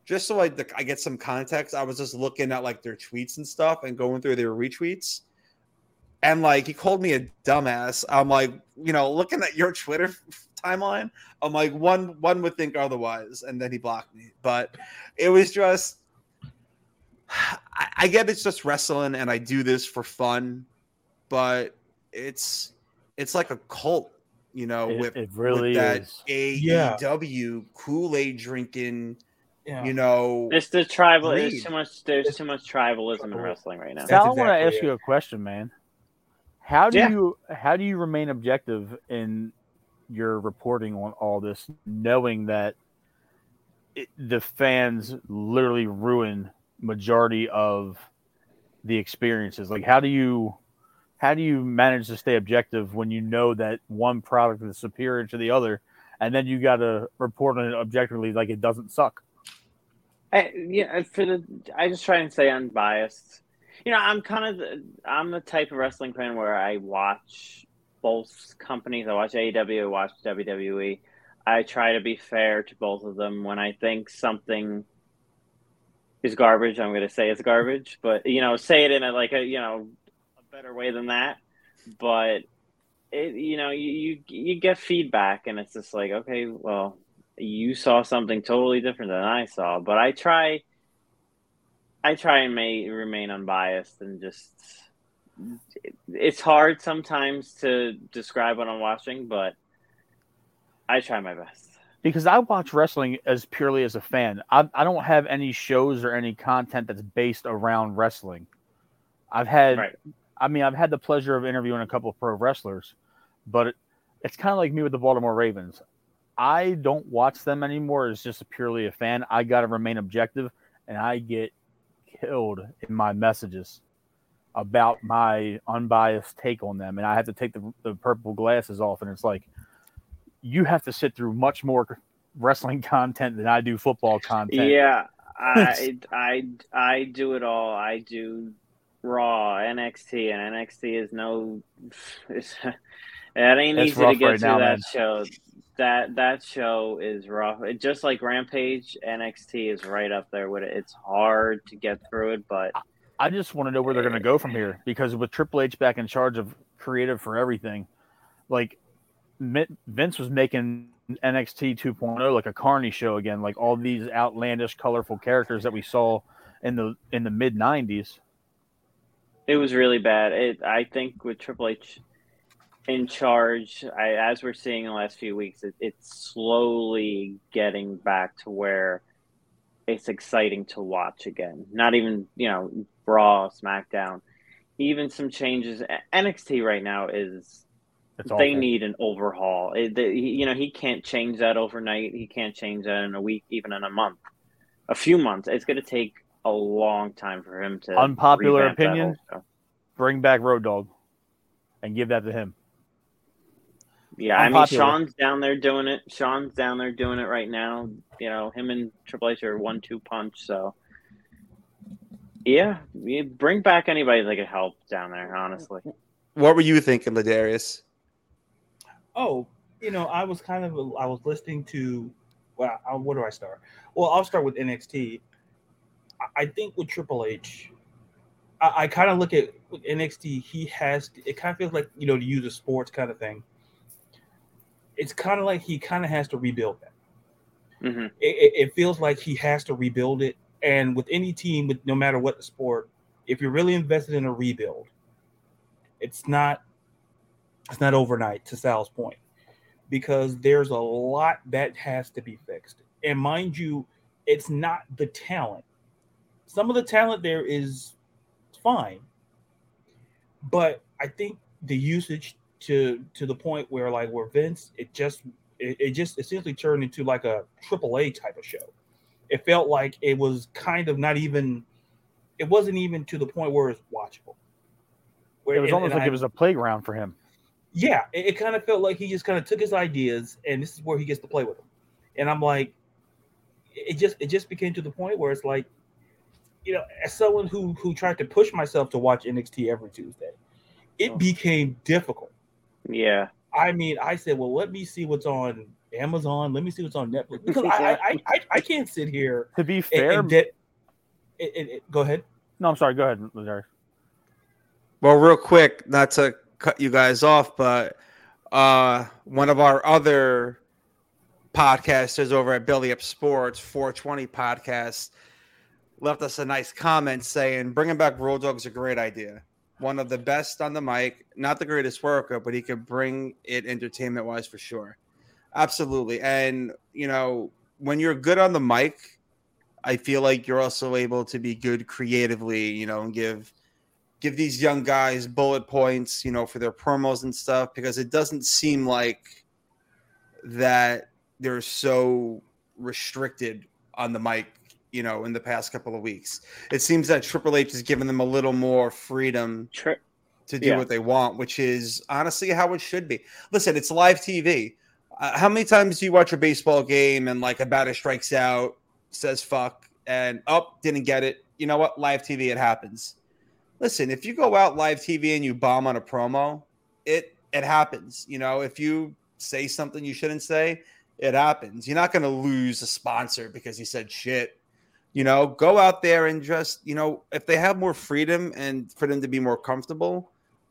just so I, I get some context, I was just looking at like their tweets and stuff and going through their retweets. And like he called me a dumbass. I'm like, you know, looking at your Twitter timeline, I'm like, one one would think otherwise, and then he blocked me. But it was just I, I get it's just wrestling and I do this for fun, but it's it's like a cult, you know, It- with, it really with that is. Yeah. AEW Kool-Aid drinking, Yeah. you know. It's the tribal. There's too much. There's too much tribalism in wrestling right now. That's Sal, I want to ask it. you a question, man. How do Yeah. you how do you remain objective in your reporting on all this, knowing that it, the fans literally ruin majority of the experiences? Like, how do you how do you manage to stay objective when you know that one product is superior to the other, and then you got to report on it objectively like it doesn't suck? I, yeah, for the I just try and stay unbiased. You know, I'm kind of the, I'm the type of wrestling fan where I watch both companies. I watch AEW, I watch WWE. I try to be fair to both of them. When I think something is garbage, I'm going to say it's garbage. But you know, say it in a like a you know a better way than that. But it, you know, you, you you get feedback, and it's just like, okay, well, you saw something totally different than I saw. But I try, I try and may remain unbiased and just. It's hard sometimes to describe what I'm watching, but I try my best. because I watch wrestling as purely as a fan. I, I don't have any shows or any content that's based around wrestling. I've had, Right. I mean, I've had the pleasure of interviewing a couple of pro wrestlers, but it, it's kind of like me with the Baltimore Ravens. I don't watch them anymore as just purely a fan. I got to remain objective, and I get killed in my messages about my unbiased take on them, and I have to take the, the purple glasses off, and it's like you have to sit through much more wrestling content than I do football content. Yeah, I, I I do it all. I do Raw, NXT, and NXT is no. It's, it ain't It's easy to get right through now, that man. show. That that show is rough. It, just like Rampage, NXT is right up there with it. It's hard to get through it, but I just want to know where they're going to go from here because with Triple H back in charge of creative for everything, like Vince was making NXT 2.0 like a Carney show again, like all these outlandish, colorful characters that we saw in the in the mid 90s. It was really bad. It I think with Triple H in charge, I, as we're seeing in the last few weeks, it, it's slowly getting back to where it's exciting to watch again. Not even you know Raw, SmackDown. even some changes. NXT right now is It's they awful. need an overhaul. It, they, he- you know, he can't change that overnight. He can't change that in a week, even in a month, a few months. It's going to take a long time for him to. Unpopular opinion? Bring back Road Dog, and give that to him. Yeah, I mean, Shawn's down there doing it. Shawn's down there doing it right now. You know, him and Triple H are one-two punch. So, yeah, you bring back anybody that could help down there. Honestly, What were you thinking, Ladarius? Oh, you know, I was kind of I was listening to. Well, I, where do I start? Well, I'll start with NXT. I, I think with Triple H, I, I kind of look at with NXT. He has it kind of feels like you know to use a sports kind of thing. It's kind of like he kind of has to rebuild that. hmm It, it, it feels like he has to rebuild it, and with any team, with no matter what the sport, if you're really invested in a rebuild, it's not it's not overnight to Sal's point because there's a lot that has to be fixed. And mind you, it's not the talent. Some of the talent there is fine, but I think the usage to to the point where like where Vince, it just it, it just essentially turned into like a triple A type of show. It felt like it was kind of not even it wasn't even to the point where it's watchable. Where- It was and- almost and like I- it was a playground for him. yeah, it, it kind of felt like he just kind of took his ideas and this is where he gets to play with them. And I'm like, it just it just became to the point where it's like, you know, as someone who who tried to push myself to watch NXT every Tuesday, it oh. became difficult. Yeah, I mean, I said, well, let me see what's on Amazon. Let me see what's on Netflix because I I, I, I I can't sit here To be fair, and de- it- it- it- go ahead. no, I'm sorry. Go ahead, Ladarius. Well, real quick, not to cut you guys off, but uh, one of our other podcasters over at Billy Up Sports, 420 podcast, left us a nice comment saying bringing back Road Dog's a great idea. One of the best on the mic, not the greatest worker, but he could bring it entertainment wise for sure. Absolutely. And, you know, when you're good on the mic, I feel like you're also able to be good creatively, you know, and give give these young guys bullet points, you know, for their promos and stuff, because it doesn't seem like that they're so restricted on the mic, you know, in the past couple of weeks. It seems that Triple H has given them a little more freedom Tri- to do Yeah. what they want, which is honestly how it should be. Listen, it's live TV. Uh, how many times do you watch a baseball game and like a batter strikes out, says fuck, and up oh, didn't get it? You know what? Live TV, it happens. Listen, if you go out live TV and you bomb on a promo, it it happens. You know, if you say something you shouldn't say, it happens. You're not going to lose a sponsor because you said shit. You know, go out there and just, you know, if they have more freedom and for them to be more comfortable,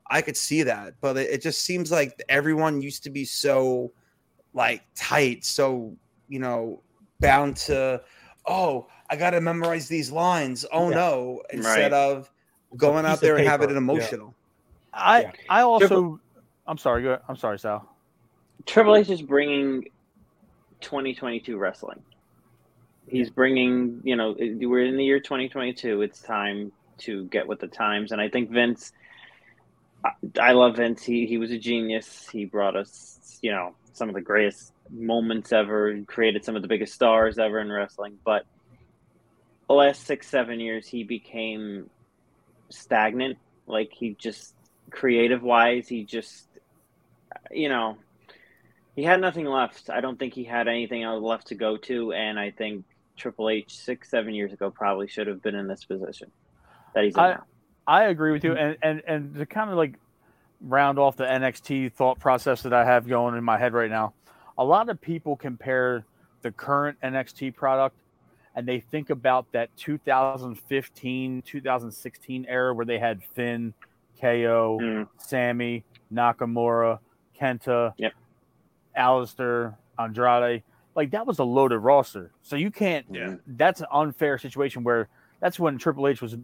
I could see that. But it, it just seems like everyone used to be so like tight, so, you know, bound to, oh, I got to memorize these lines. Oh Yeah. no, instead Right. of going out there and having it paper, yeah. emotional. I Yeah. I also I'm sorry. Go. I'm sorry, Sal. Triple H is bringing 2022 wrestling. He's bringing, you know, we're in the year 2022. It's time to get with the times, and I think Vince. I, love Vince. He he was a genius. He brought us, you know, some of the greatest moments ever. And created some of the biggest stars ever in wrestling. But the last six seven years, he became stagnant. Like he just creative wise, he just, you know, he had nothing left. I don't think he had anything else left to go to, and I think Triple H six, seven years ago probably should have been in this position that he's in I- now. I agree with you, and and and to kind of like round off the NXT thought process that I have going in my head right now, a lot of people compare the current NXT product and they think about that 2015 2016 era where they had Finn, KO, Mm. Sammy, Nakamura, Kenta, Yep. Aleister, Andrade. Like that was a loaded roster. So you can't Yeah. that's an unfair situation where that's when Triple H was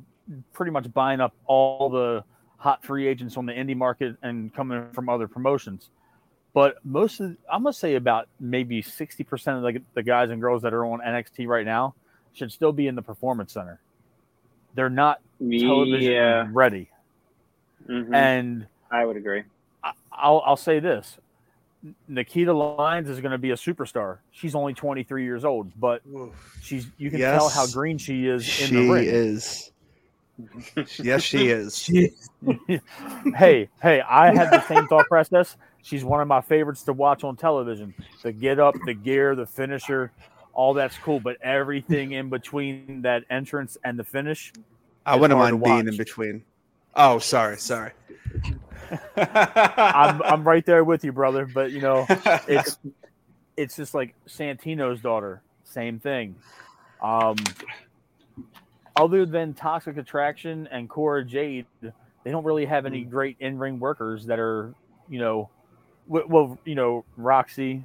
pretty much buying up all the hot free agents on the indie market and coming from other promotions. But most of, I'm gonna say about maybe 60% of the, the guys and girls that are on NXT right now should still be in the performance center. They're not television Yeah, ready. Mhm. And I would agree. I- I'll I'll say this: Nikkita Lyons is going to be a superstar. She's only 23 years old, but she's you can tell how green she is in She the ring. is. yes, she is. hey, hey, I had the same thought process. She's one of my favorites to watch on television. The get up, the gear, the finisher, all that's cool. But everything in between that entrance and the finish, I wouldn't mind being in between. Oh, sorry, sorry. I'm I'm right there with you, brother. But you know, it's it's just like Santino's daughter, same thing. Um, other than Toxic Attraction and Cora Jade, they don't really have any great in ring workers that are, you know, w- well, you know, Roxy,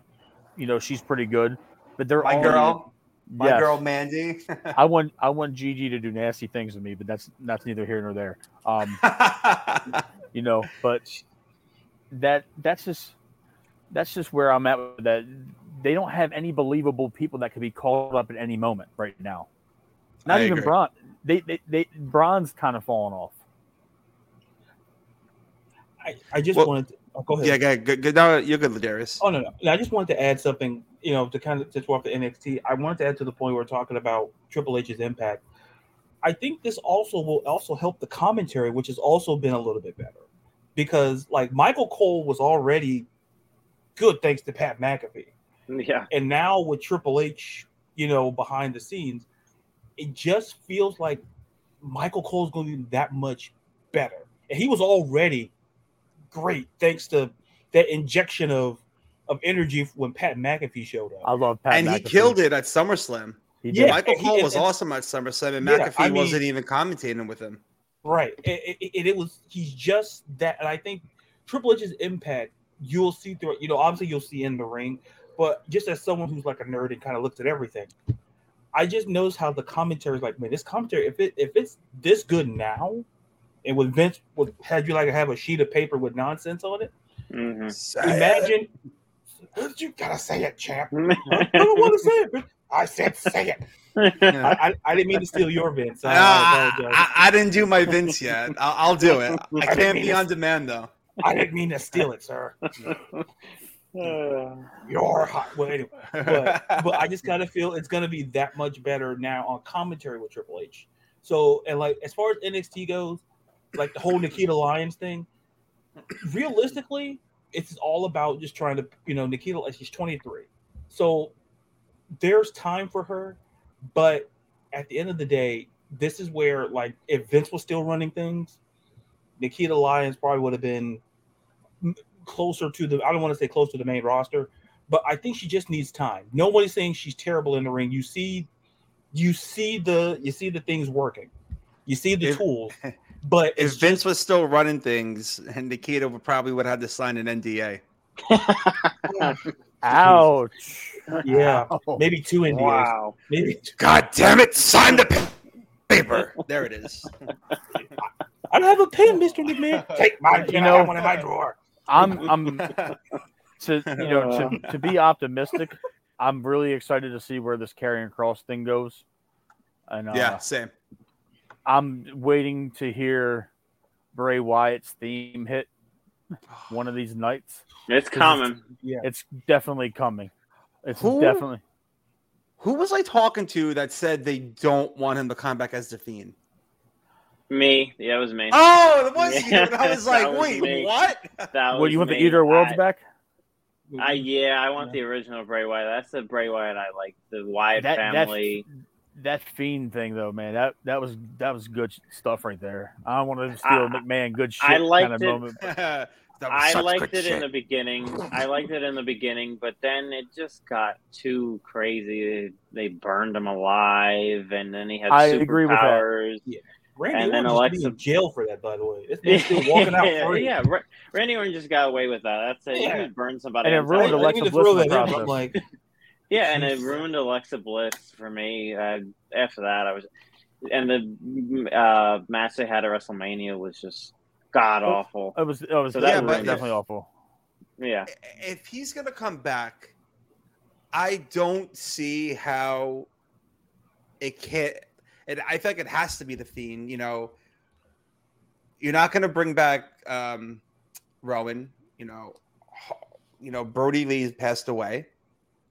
you know, she's pretty good, but they're My all girl, my Yes. girl Mandy. I want I want Gigi to do nasty things to me, but that's that's neither here nor there. Um, you know, but that that's just that's just where I'm at with that. They don't have any believable people that could be called up at any moment right now. Not I even agree. Braun. They, they they Braun's kind of fallen off. I, I just Well, wanted to oh, go ahead. yeah, good, good, good. No, you're good, Ladarius. Oh no, no. I just wanted to add something, you know, to kind of to talk to NXT. I wanted to add to the point where we're talking about Triple H's impact. I think this also will also help the commentary, which has also been a little bit better, because like Michael Cole was already good thanks to Pat McAfee, Yeah. and now with Triple H, you know, behind the scenes, it just feels like Michael Cole's going to be that much better, and he was already great thanks to that injection of of energy when Pat McAfee showed up. I love Pat. and he killed it at SummerSlam. Yeah. Michael he- Cole and- was and- awesome at SummerSlam, and Yeah, McAfee I mean- wasn't even commentating with him. Right. It, it, it, it was he's just that and I think Triple H's impact you'll see through you know, obviously you'll see in the ring, but just as someone who's like a nerd and kind of looks at everything, I just notice how the commentary is like, man, this commentary, if it if it's this good now, and with Vince would had you like have a sheet of paper with nonsense on it, hmm imagine you gotta say it, champ. I don't want to say it, but I said say it. I, I, I didn't mean to steal your Vince. I, I. I, I didn't do my Vince yet. I'll, I'll do it. I didn't can't mean be to- on demand though. I didn't mean to steal it, sir. You're hot. Well, anyway, but, but I just gotta feel it's going to be that much better now on commentary with Triple H. So, and like as far as NXT goes, like the whole Nikkita Lyons thing, realistically, it's all about just trying to, you know, Nikkita, like, she's 23. So there's time for her. But at the end of the day, this is where, like, if Vince was still running things, Nikkita Lyons probably would have been closer to the I don't want to say close to the main roster, but I think she just needs time. Nobody's saying she's terrible in the ring. You see you see the you see the things working. You see the If- tools. But If it's Vince was still running things, and Nikkita would probably would have had to sign an NDA. Ouch. yeah, Ow. maybe two NDAs. Wow. Maybe two. God damn it! Sign the pa- paper. There it is. I don't have a pen, Mr. McMahon. Take my pen. You know- one in my drawer. I'm I'm to you know to, to be optimistic. I'm really excited to see where this Karrion Kross thing goes. And uh, yeah, same. I'm waiting to hear Bray Wyatt's theme hit one of these nights. It's coming. It's definitely coming. It's Who? definitely Who was I talking to that said they don't want him to come back as the Fiend? Me. Yeah, it was me. Oh, it was you. Yeah, And I was like, was wait, me. what? That what you want the me. Eater Worlds I- back? I yeah, I want the original Bray Wyatt. That's the Bray Wyatt I like. The Wyatt That- that- family. That fiend thing though, man, that that was that was good stuff right there. I don't want to steal I- McMahon good shit I liked kind of it. moment. That was I such liked good it in the beginning. I liked it in the beginning, but then it just got too crazy. They burned him alive, and then he had I agree with that. superpowers. Randy And then Orton used be Alexa- in jail for that, by the way. This man's still walking out yeah, free. yeah, Ra- Randy Orton just got away with that. That's it. Yeah. You could burn somebody. And it on ruined top. I Alexa to throw Bliss in that the in, process. like, Yeah, and it ruined Alexa Bliss for me. Uh, after that, I was, and the uh, match they had at WrestleMania was just god awful. It was it was So that that was ruined it. definitely awful. Yeah, if he's gonna come back, I don't see how it can't. It, I feel like it has to be the fiend. You know, you're not going to bring back um, Rowan. You know, you know Brodie Lee passed away.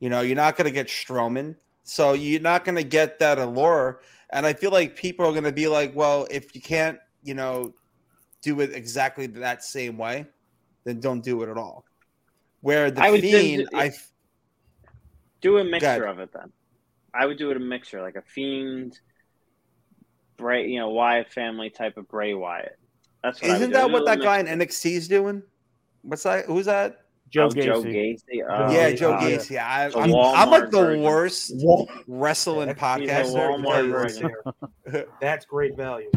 You know, you're not going to get Strowman, so you're not going to get that allure. And I feel like people are going to be like, well, if you can't, you know, do it exactly that same way, then don't do it at all. Where the I would fiend, I Do a mixture of it then. I would do it a mixture, like a fiend, Bray, you know, Wyatt family type of Bray Wyatt. That's what isn't do. that what that guy in NXT is doing? What's that? Who's that? Joe Gacy. Uh, Joe Gacy. Oh, yeah, Joe God. Gacy. I, The I'm, I'm like the version. worst Wal- wrestling He's a podcaster. Walmart because- That's great value.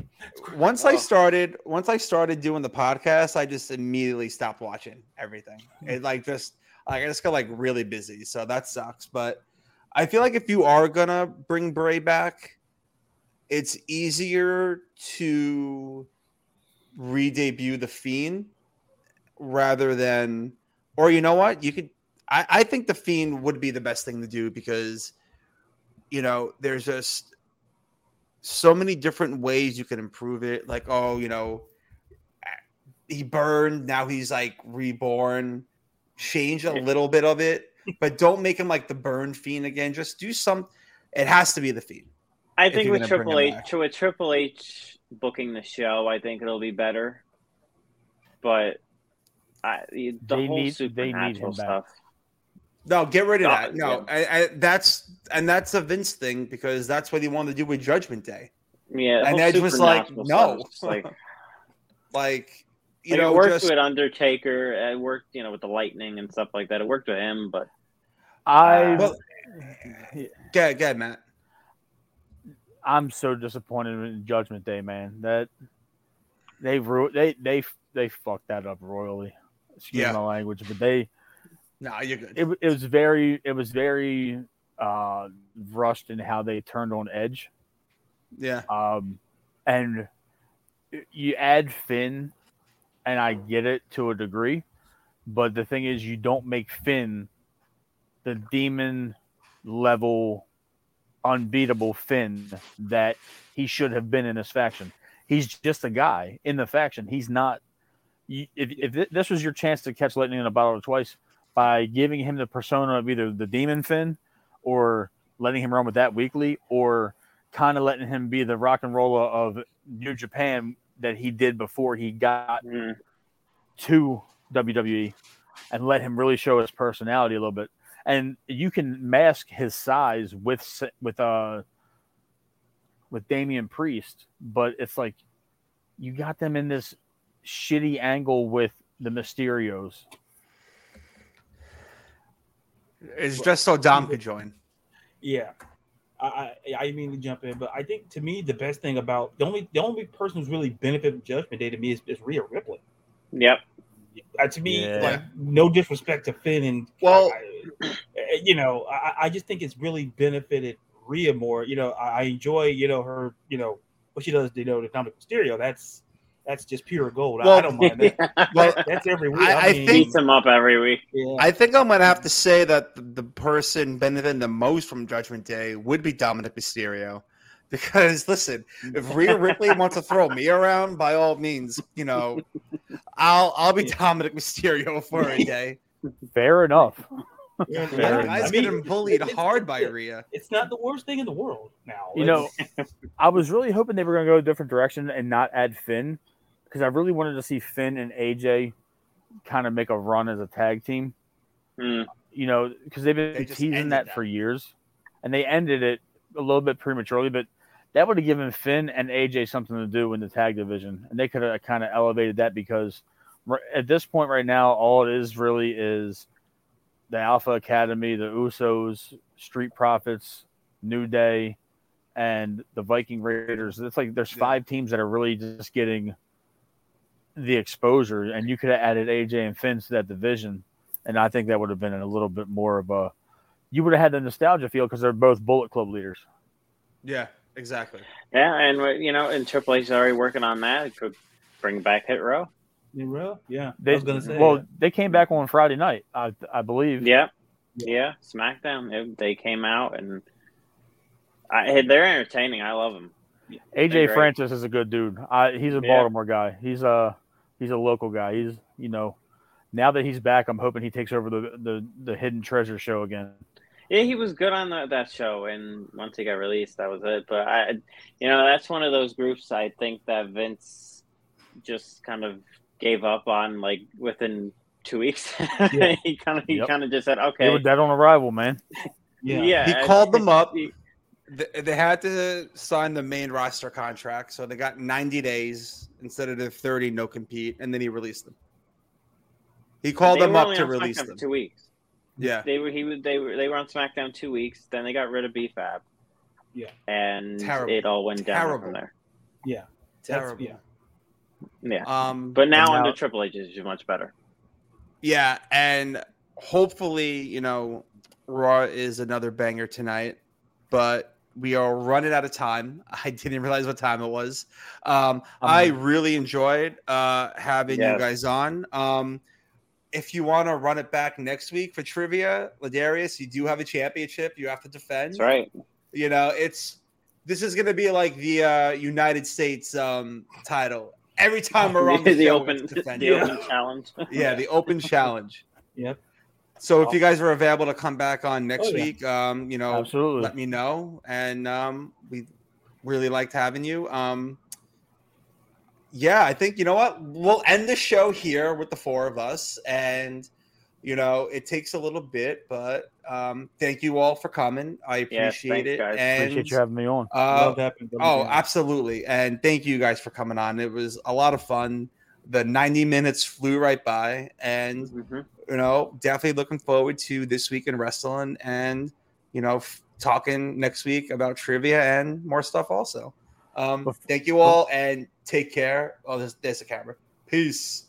once I started, once I started doing the podcast, I just immediately stopped watching everything. Hmm. It like just like I just got like really busy, so that sucks. But I feel like if you are gonna bring Bray back, it's easier to re-debut the Fiend rather than, or you know what, you could. I, I think the Fiend would be the best thing to do because, you know, there's just so many different ways you can improve it. Like, oh, you know, he burned, now he's like reborn. Change a little bit of it, but don't make him like the burn fiend again. Just do some. It has to be the fiend. I think with Triple H, with Triple H booking the show, I think it'll be better. But I, the They whole need- they need supernatural him back. stuff. No, get rid of No, that. No, I, I, that's and that's a Vince thing because that's what he wanted to do with Judgment Day. Yeah, And whole Edge was like, no. stuff is just like Like, you like, know, it worked just with Undertaker. It worked, you know, with the lightning and stuff like that. It worked with him, but I uh, well, go ahead, Matt. I'm so disappointed in Judgment Day, man. That they ru- they they they fucked that up royally. Excuse Yeah. my language, but they No, you're good. it, it was very it was very uh rushed in how they turned on Edge. yeah, Um, and you add Finn, and I get it to a degree, but the thing is, you don't make Finn the demon level, unbeatable Finn that he should have been in this faction. He's just a guy in the faction. He's not. You- If, if this was your chance to catch lightning in a bottle twice by giving him the persona of either the demon Finn or letting him run with that weekly or kind of letting him be the rock and roller of New Japan that he did before he got mm, to WWE and let him really show his personality a little bit. And you can mask his size with with uh with Damian Priest, but it's like you got them in this shitty angle with the Mysterios. it's just so Dom could join. Yeah. I, I I mean to jump in, but I think to me the best thing about the only the only person who's really benefited from Judgment Day to me is, is Rhea Ripley. yep. Uh, to me, Yeah. like no disrespect to Finn and Well- I- I- you know, I, I just think it's really benefited Rhea more. You know, I, I enjoy you know her you know what she does. You know, the Dominic Mysterio. That's that's just pure gold. I- I, Well, don't mind that. Well, That's every week. I- I mean, think- Beats him up every week. yeah. I think I'm gonna have to say that the, the person benefiting the most from Judgment Day would be Dominic Mysterio. Because listen, if Rhea Ripley wants to throw me around, by all means, you know, I'll I'll be Dominic Mysterio for a day. Fair enough. Yeah, Fair yeah. enough. Guy's I mean, getting bullied it's- hard by it's- Rhea. It's not the worst thing in the world now. You know, I was really hoping they were going to go a different direction and not add Finn because I really wanted to see Finn and AJ kind of make a run as a tag team. Mm. You know, because they've been They teasing that, that. for years, and they ended it a little bit prematurely. But that would have given Finn and AJ something to do in the tag division, and they could have kind of elevated that because at this point right now, all it is really is the Alpha Academy, the Usos, Street Profits, New Day, and the Viking Raiders. It's like there's five teams that are really just getting the exposure, and you could have added AJ and Finn to that division, and I think that would have been a little bit more of a. You would have had the nostalgia feel because they're both Bullet Club leaders. Yeah, exactly. Yeah, and you know, and Triple H is already working on that. It could bring back Hit Row. Hit Row, yeah. They, I was gonna say. well, yeah. they came back on Friday night, I, I believe. Yeah, yeah. SmackDown. It- they came out and I, they're entertaining. I love them. AJ. Francis is a good dude. I, he's a Yeah. Baltimore guy. He's a he's a local guy. He's you know now that he's back, I'm hoping he takes over the the, the Hidden Treasure show again. Yeah, he was good on the, that show, and once he got released, that was it. But I, you know, that's one of those groups I think that Vince just kind of gave up on, like within two weeks. Yeah. he kind of he Yep. kind of just said, They "Okay, were dead on arrival, man. Yeah. yeah." He I- called them up. he- They, they had to sign the main roster contract, so they got 90 days instead of the 30 no compete, and then he released them. He called them up to release SmackDown them. Two weeks. Yeah, They were he was they were they were on SmackDown two weeks. Then they got rid of B-Fab. Yeah. and Terrible. it all went down Terrible. from there. Yeah. terrible. yeah. Yeah, Um, but now now- under Triple H is much better. Yeah, and hopefully, you know, Raw is another banger tonight, but we are running out of time. I didn't realize what time it was. Um, I really enjoyed uh, having you guys on. Um, if you want to run it back next week for trivia, LaDarius, you do have a championship you have to defend. That's right. You know, it's this is going to be like the uh, United States um, title. Every time we're on the, the show, open have to defend the open challenge. yeah, the open challenge. Yep. So if you guys are available to come back on next Oh, yeah. week, um, you know, Absolutely. let me know. And um, we really liked having you. Um, yeah, I think you know what we'll end the show here with the four of us, and you know it takes a little bit, but um, thank you all for coming. I appreciate thanks, it. guys. And Appreciate you having me on. uh, having Oh, absolutely. And thank you guys for coming on. It was a lot of fun. The 90 minutes flew right by. And, Mhm. You know, definitely looking forward to this week in wrestling and, you know, f- talking next week about trivia and more stuff also. Um, thank you all and take care. Oh, there's, there's the camera. Peace.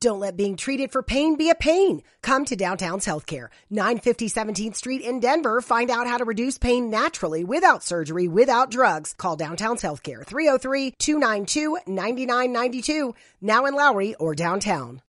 Don't let being treated for pain be a pain. Come to Downtown's Healthcare, 950 17th Street in Denver. Find out how to reduce pain naturally without surgery, without drugs. Call Downtown's Healthcare, 303-292-9992. Now in Lowry or downtown.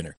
winner.